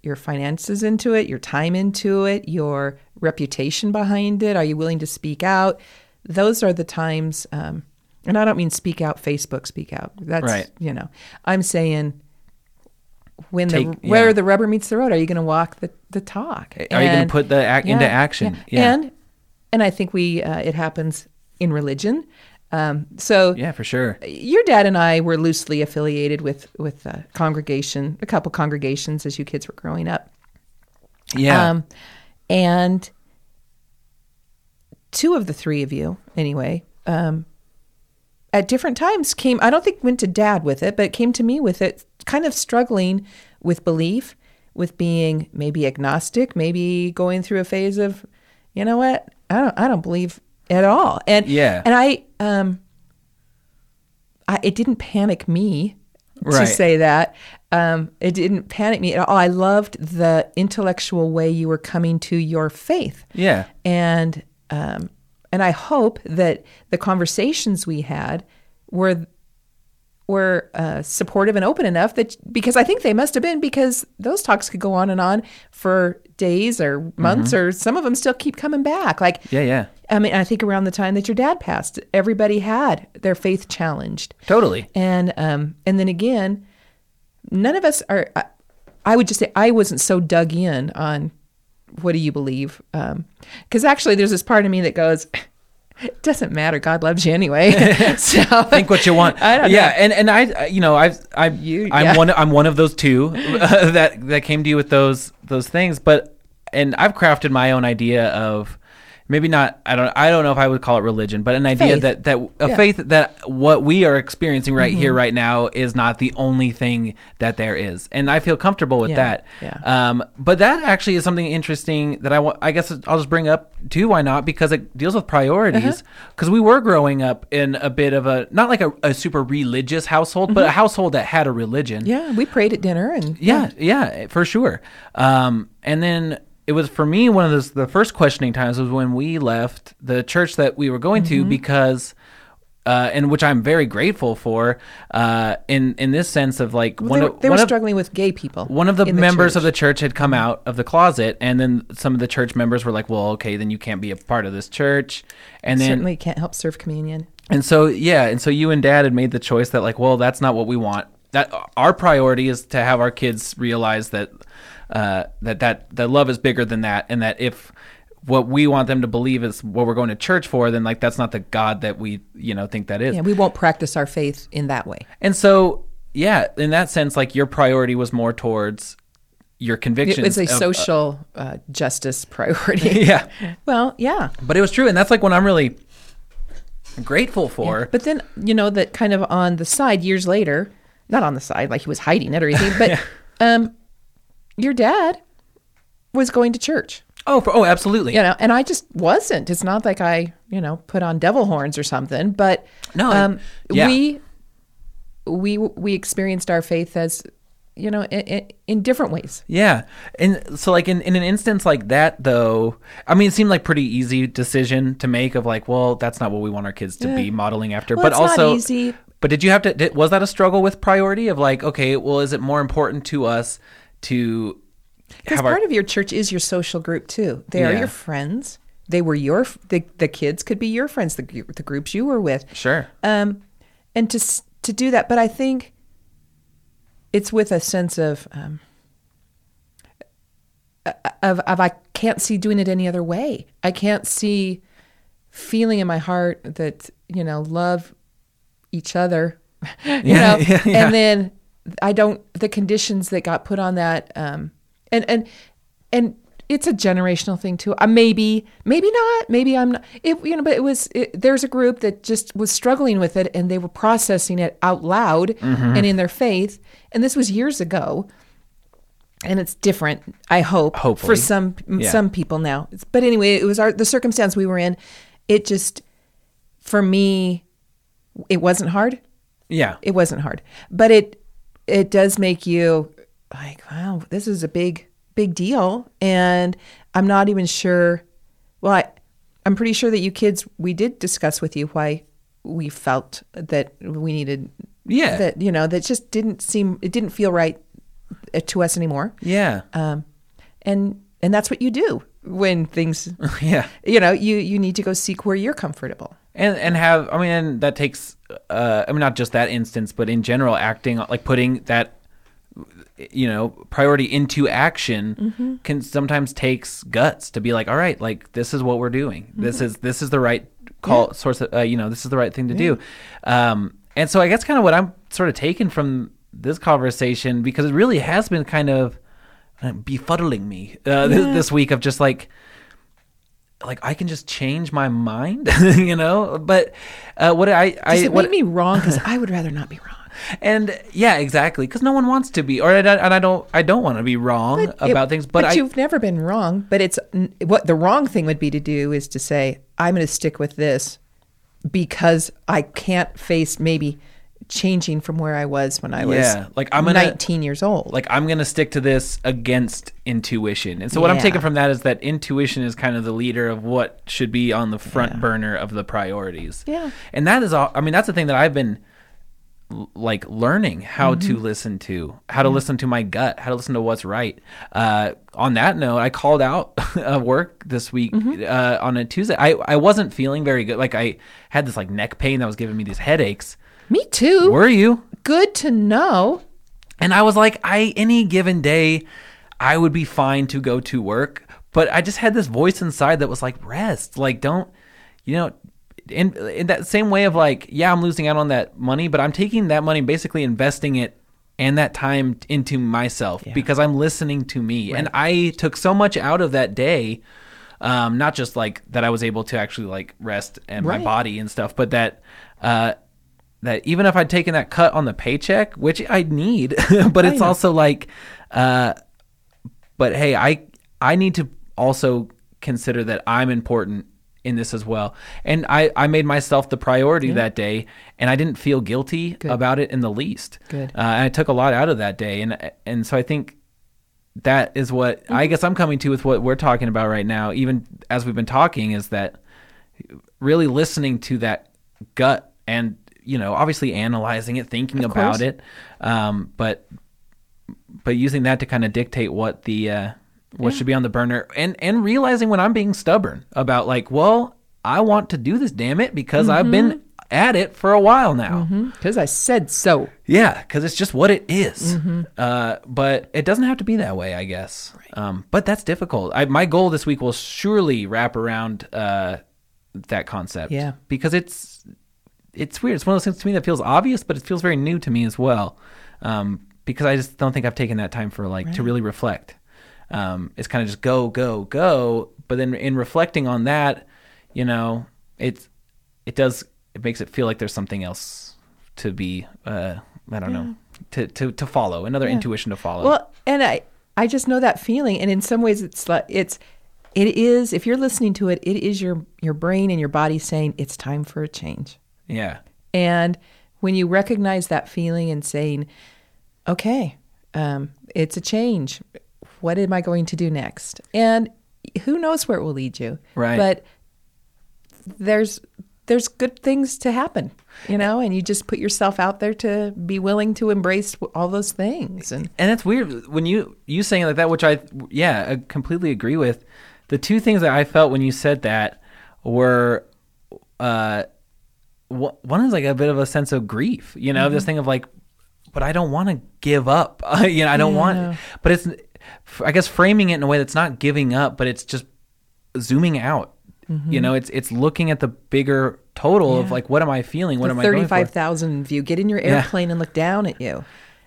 your finances into it, your time into it, your reputation behind it. Are you willing to speak out? Those are the times. Um, and I don't mean speak out, Facebook speak out. That's Right. you know. I'm saying when Take- the where yeah. the rubber meets the road, are you going to walk the the talk? Are you going to put the ac- into action? yeah. And and I think we uh, it happens in religion. Um, so yeah, for sure. your dad and I were loosely affiliated with with a congregation, a couple congregations as you kids were growing up. Yeah, Um, and two of the three of you, anyway, um, at different times came. I don't think went to dad with it, but it came to me with it, kind of struggling with belief, with being maybe agnostic, maybe going through a phase of, you know what, I don't, I don't believe at all. And Yeah. and I, um, I it didn't panic me to Right. say that. Um, it didn't panic me at all. I loved the intellectual way you were coming to your faith yeah, and um, and I hope that the conversations we had were were uh, supportive and open enough that because I think they must have been because those talks could go on and on for days or months or some of them still keep coming back. Like Yeah, yeah. I mean, I think around the time that your dad passed, everybody had their faith challenged. Totally. And um, and then again, none of us are. I, I would just say I wasn't so dug in on what do you believe? Because actually, there's this part of me that goes, it doesn't matter. God loves you anyway. so Think what you want. I don't yeah, know. and and I, you know, I've I You- I'm yeah. one I'm one of those two that that came to you with those those things, but and I've crafted my own idea of maybe not I don't I don't know if I would call it religion, but an idea Faith. that that a Yeah. Mm-hmm. faith that what we are experiencing right here right now is not the only thing that there is, and I feel comfortable with Yeah, that. yeah. Um, but that actually is something interesting that I want. I guess I'll just bring up too. Why not? Because it deals with priorities. Uh-huh. Because we were growing up in a bit of a not like a, a super religious household, but a household that had a religion. Mm-hmm. yeah, we prayed at dinner and Yeah, yeah, for sure. Um, and then it was for me one of those the first questioning times was when we left the church that we were going to Mm-hmm. because. Uh, and which I'm very grateful for, uh, in in this sense of like Well, one they were, they one were of, struggling with gay people. one of the in members church. of the church had come out of the closet, and then some of the church members were like, "Well, okay, then you can't be a part of this church." And then certainly can't help serve communion. and so yeah, and so you and dad had made the choice that like, well, that's not what we want. That our priority is to have our kids realize that uh, that that that love is bigger than that, and that if what we want them to believe is what we're going to church for, then like that's not the God that we you know think that is. Yeah, we won't practice our faith in that way. And so yeah, in that sense, like your priority was more towards your It convictions. was a of- social uh, justice priority. yeah, well, yeah. but it was true, and that's like what I'm really grateful for. But then, you know, that kind of on the side years later, not on the side, like he was hiding it or anything, but um, your dad was going to church, Oh, for, oh, absolutely. you know, and I just wasn't. It's not like I, you know, put on devil horns or something, but No, um, yeah. we, we, we experienced our faith as, you know, in, in, different ways. Yeah. And so like in, in an instance like that though, I mean it seemed like pretty easy decision to make of like, well, that's not what we want our kids to be modeling after. Well, but also easy. But did you have to did, was that a struggle with priority of like, okay, well is it more important to us to Because have our part of your church is your social group too. They are your friends. They were your the, the kids could be your friends. The the groups you were with. Sure. Um, and to s- to do that, but I think it's with a sense of um, of of I can't see doing it any other way. I can't see feeling in my heart that you know love each other, you Yeah, know, yeah, yeah. and then I don't the conditions that got put on that, um, and and and it's a generational thing too. Uh, maybe, maybe not. Maybe I'm not. It, you know, but it was. It, there's a group that just was struggling with it, and they were processing it out loud Mm-hmm. and in their faith. And this was years ago, and it's different. I hope Hopefully. for some Yeah. some people now. It's- But anyway, it was our the circumstance we were in. It just for me, it wasn't hard Yeah. it wasn't hard but it it does make you like wow this is a big big deal and i'm not even sure well I, i'm pretty sure that you kids we did discuss with you why we felt that we needed Yeah. that you know that just didn't seem it didn't feel right uh, to us anymore Yeah. um and and that's what you do when things yeah. you know you you need to go seek where you're comfortable and and have I mean that takes uh I mean not just that instance but in general acting like putting that you know priority into action Mm-hmm. can sometimes takes guts to be like all right like this is what we're doing. Mm-hmm. this is this is the right call source of, uh, you know this is the right thing to do. Um and so I guess kind of what I'm sort of taking from this conversation because it really has been kind of uh, befuddling me uh, this, this week of just like like I can just change my mind, you know. But uh, what I I does it what, make me wrong because i would rather not be wrong and yeah, exactly, because no one wants to be, or I, and I don't I don't want to be wrong But about it- things. But, I you've never been wrong. But it's what the wrong thing would be to do is to say, I'm going to stick with this because I can't face maybe changing from where I was when I was like, I'm gonna- 19 years old. like I'm gonna stick to this against intuition. And so what I'm taking from that is that intuition is kind of the leader of what should be on the front burner of the priorities. Yeah. And that is all I mean that's the thing that I've been like learning how to listen to how to listen to my gut how to listen to what's right. Uh, on that note i called out of work this week uh, on a tuesday. I, I wasn't feeling very good. Like i had this like neck pain that was giving me these headaches Me too. were you Good to know. and I was like, I any given day, I would be fine to go to work, but I just had this voice inside that was like, rest, like don't, you know, in in that same way of like, yeah, I'm losing out on that money, but I'm taking that money, basically investing it and that time into myself because I'm listening to me, and I took so much out of that day. Um, not just like that I was able to actually like rest and my body and stuff, but that uh, that even if I'd taken that cut on the paycheck, which I need, but it's also like, uh, but hey, I I need to also consider that I'm important in this as well, and I I made myself the priority that day, and I didn't feel guilty about it in the least. Good. Uh, and I took a lot out of that day, and and so I think that is what I Mm-hmm. guess I'm coming to with what we're talking about right now, even as we've been talking, is that really listening to that gut and you know obviously analyzing it thinking Of about course. it um, but but using that to kind of dictate what the uh, what should be on the burner and and realizing when i'm being stubborn about like well i want to do this damn it because i've been Mm-hmm. at it for a while now Because I said so. yeah, because it's just what it is. Mm-hmm. Uh, but it doesn't have to be that way, I guess. Um, but that's difficult. I, my goal this week will surely wrap around uh, that concept. Yeah. because it's it's weird. It's one of those things to me that feels obvious, but it feels very new to me as well. Um, because I just don't think I've taken that time for like to really reflect. Um, it's kind of just go, go, go. But then in reflecting on that, you know, it's it does it makes it feel like there's something else to be uh I don't know to to to follow another intuition to follow. Well, and I I just know that feeling, and in some ways, it's like it's it is. If you're listening to it, it is your your brain and your body saying it's time for a change. Yeah, And when you recognize that feeling and saying, okay, um, it's a change. What am I going to do next? And who knows where it will lead you? Right. But there's there's good things to happen, you know, and you just put yourself out there to be willing to embrace all those things. And and it's weird when you you saying it like that, which I yeah I completely agree with. The two things that I felt when you said that were, uh, one is like a bit of a sense of grief, you know, this mm-hmm. thing of like, but I don't want to give up, you know, I don't want, but it's, I guess framing it in a way that's not giving up, but it's just zooming out. Mm-hmm. You know, it's it's looking at the bigger total of like what am I feeling? What the am I going for? thirty-five thousand view. Get in your airplane and look down at you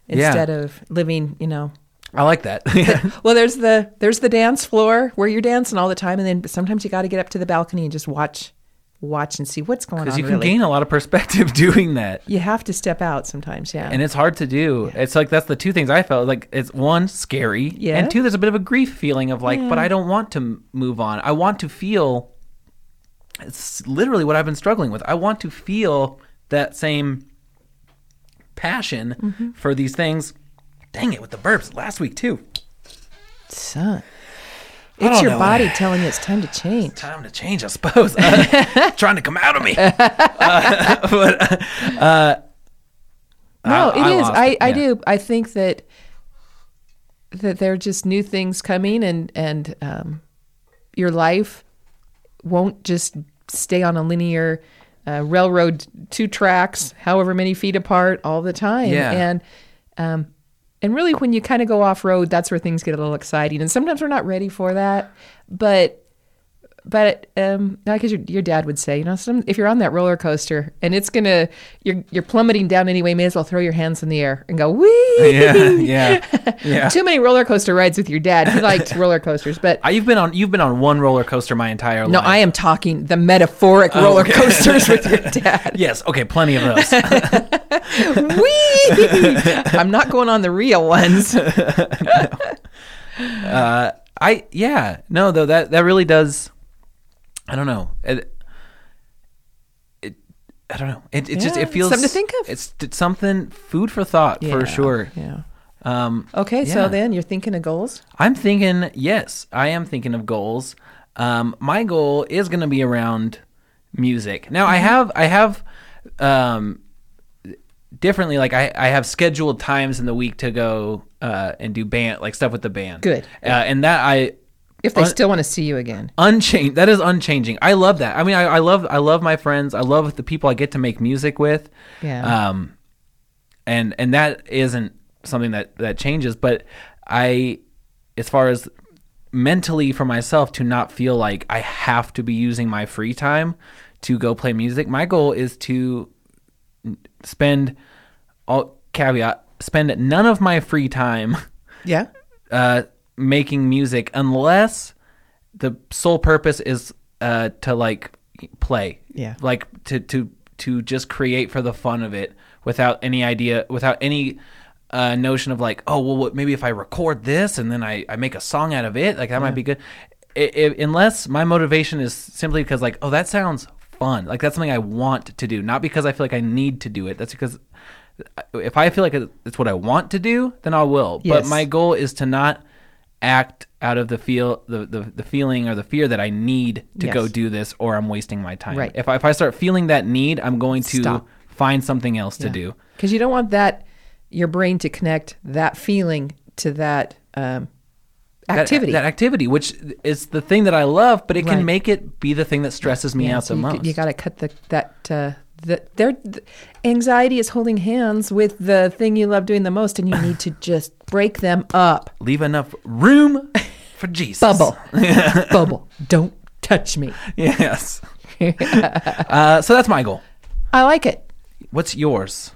Yeah. instead of living, you know. I like that. Well, there's the there's the dance floor where you're dancing all the time, and then sometimes you got to get up to the balcony and just watch, watch and see what's going on. Because you can really. gain a lot of perspective doing that. You have to step out sometimes. Yeah. and it's hard to do. It's like that's the two things I felt like. It's one scary, Yeah. and two there's a bit of a grief feeling of like, but I don't want to move on. I want to feel. It's literally what I've been struggling with. I want to feel that same passion Mm-hmm. for these things. Dang it with the burps last week too. Son, it's your know. body telling you it's time to change. Time to change, I suppose. Uh, trying to come out of me. Uh, but uh, No, I- it I is. I, it, I do. I think that that there are just new things coming, and and um, your life won't just stay on a linear uh, railroad, two tracks, however many feet apart, all the time. Yeah. And um, and really, when you kind of go off road, that's where things get a little exciting. And sometimes we're not ready for that, but but um like your, your dad would say you know some if you're on that roller coaster and it's gonna you're you're plummeting down anyway may as well throw your hands in the air and go wee yeah, yeah, yeah. too many roller coaster rides with your dad he liked roller coasters but You've been on you've been on one roller coaster my entire no life. No, I am talking the metaphoric roller okay. coasters with your dad Yes, okay, plenty of those. wee i'm not going on the real ones uh, I yeah, no though that that really does. I don't know. It, it I don't know. It, it just it feels something to think of. It's, it's something food for thought Yeah, for sure. yeah Um, okay so then you're thinking of goals I'm thinking yes, I am thinking of goals. Um, my goal is going to be around music. Now I have I have um, differently. Like I, I have scheduled times in the week to go uh, and do band like stuff with the band. Good. Uh, and that I If they Un- still want to see you again. unchanged. That is unchanging. I love that. I mean, I, I love I love my friends. I love the people I get to make music with. Yeah. Um, and and that isn't something that that changes. But I, as far as mentally for myself to not feel like I have to be using my free time to go play music. My goal is to spend all caveat spend none of my free time Yeah. uh, making music unless the sole purpose is uh, to like play. Yeah. Like to to to just create for the fun of it without any idea, without any uh, notion of like, oh well, what, maybe if I record this and then I, I make a song out of it, like that might be good. I i unless my motivation is simply because like, oh, that sounds fun. Like that's something I want to do, not because I feel like I need to do it. That's because if I feel like it's what I want to do, then I will. But my goal is to not act out of the feel the, the, the feeling or the fear that I need to Yes. go do this or I'm wasting my time. Right. If I, if I start feeling that need, I'm going to Stop. find something else to do. Because you don't want that your brain to connect that feeling to that um, activity. That, activity, which is the thing that I love, but it Right. can make it be the thing that stresses me Yeah, out so the you, most. You got to cut the that uh, the their the anxiety is holding hands with the thing you love doing the most, and you need to just break them up. Leave enough room for Jesus. Bubble, bubble. Don't touch me. Yes. uh, so that's my goal. I like it. What's yours?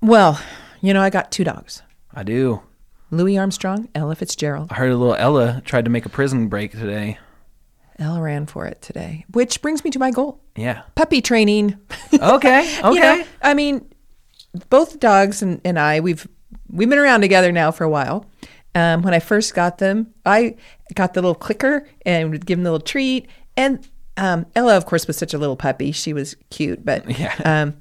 Well, you know, I got two dogs: I do. Louis Armstrong, Ella Fitzgerald. I heard a little Ella tried to make a prison break today. Ella ran for it today, which brings me to my goal: Yeah. puppy training. Okay. Okay. You know, I mean, both dogs and, and I, we've we've been around together now for a while. Um, when I first got them, I got the little clicker and would give them the little treat. And um, Ella, of course, was such a little puppy; she was cute, but Yeah. Um,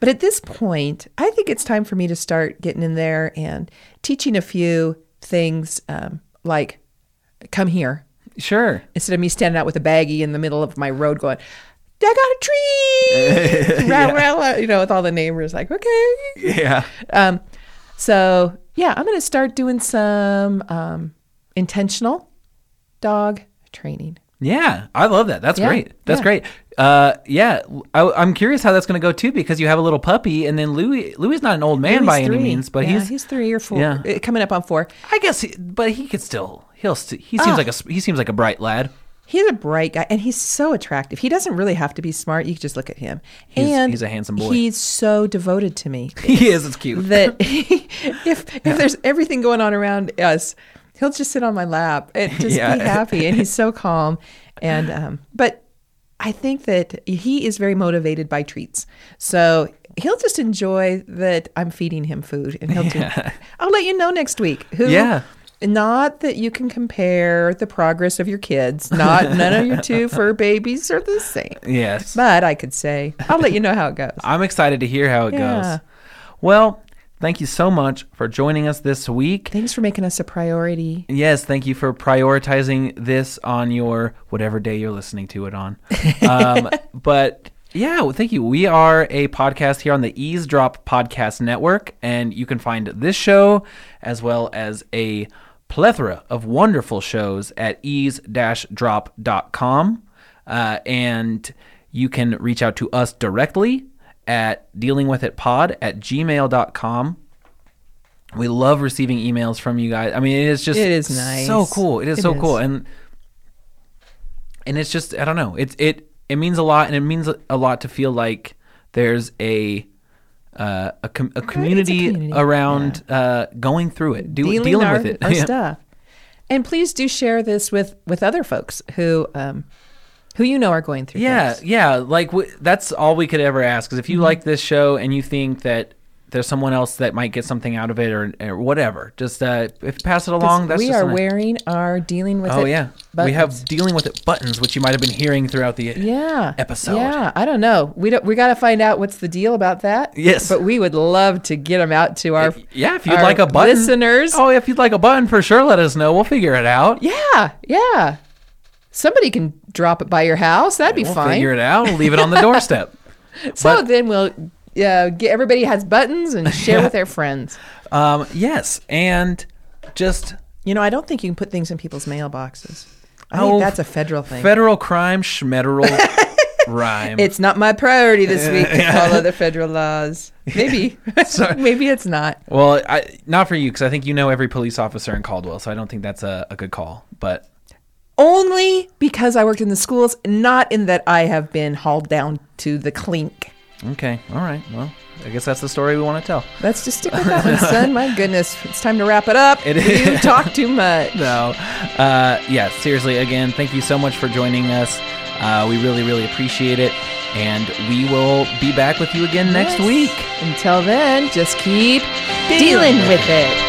but at this point, I think it's time for me to start getting in there and teaching a few things, um, like come here Sure. instead of me standing out with a baggie in the middle of my road going, I got a tree, rah, rah, rah, you know, with all the neighbors like, okay. Yeah. Um, so yeah, I'm going to start doing some um, intentional dog training. Yeah. I love that. That's Yeah, great. That's yeah. great. Uh, yeah. I, I'm curious how that's going to go too, because you have a little puppy, and then Louis. Louis is not an old man by any means, but Yeah, he's. he's three or four, Yeah. uh, coming up on four. I guess, he, but he could still. He'll. St- he seems Ah. like a. He seems like a bright lad. He's a bright guy, and he's so attractive. He doesn't really have to be smart. You can just look at him, He's- and he's a handsome boy. He's so devoted to me. He is. It's cute. that if if there's everything going on around us, he'll just sit on my lap and just Yeah. be happy, and he's so calm. And um, but I think that he is very motivated by treats, so he'll just enjoy that I'm feeding him food, and he'll. Do, I'll let you know next week. Who? Yeah. Not that you can compare the progress of your kids. Not none of your two fur babies are the same. Yes. But I could say I'll let you know how it goes. I'm excited to hear how it Yeah. goes. Well, thank you so much for joining us this week. Thanks for making us a priority. Yes, thank you for prioritizing this on your whatever day you're listening to it on. Um, but yeah, well, thank you. We are a podcast here on the Eavesdrop Podcast Network, and you can find this show as well as a plethora of wonderful shows at ease-drop.com. Uh, and you can reach out to us directly at dealingwithitpod at gmail.com. We love receiving emails from you guys. I mean, it is just It is nice. so cool. It is It so is. cool, and and it's just I don't know. It's it it means a lot, and it means a lot to feel like there's a uh, a, com- a community, community, around uh, going through it, do, dealing, dealing, our, with it. our Yeah. stuff. And please do share this with with other folks who um who you know are going through Yeah, things. yeah. Like w- that's all we could ever ask. Because if you Mm-hmm. like this show and you think that there's someone else that might get something out of it or, or whatever, just uh, if pass it along. That's we are wearing our dealing with Oh it. yeah, we have dealing with it buttons, which you might have been hearing throughout the yeah episode. Yeah, I don't know. We don't. We got to find out what's the deal about that. Yes. but we would love to get them out to our Yeah, if you'd like a button, listeners. Oh, if you'd like a button, for sure, let us know. We'll figure it out. Yeah, yeah. Somebody can drop it by your house. That'd be we'll fine. figure it out. We'll leave it on the doorstep. So But- then we'll yeah, get, everybody has buttons and share with their friends. Um, yes, and just You know, I don't think you can put things in people's mailboxes. I Oh, think that's a federal thing. federal crime, schmederal rhyme. it's not my priority this week to follow the federal laws. Maybe, maybe it's not. well, I, not for you because I think you know every police officer in Caldwell, so I don't think that's a, a good call. But Only because I worked in the schools, not in that I have been hauled down to the clink. Okay, all right. Well, I guess that's the story we want to tell. Let's just stick with that one, son. My goodness, it's time to wrap it up. It you talk too much. No, uh, yeah, seriously. Again, thank you so much for joining us. Uh, we really, really appreciate it, and we will be back with you again next week. Until then, just keep dealing with it.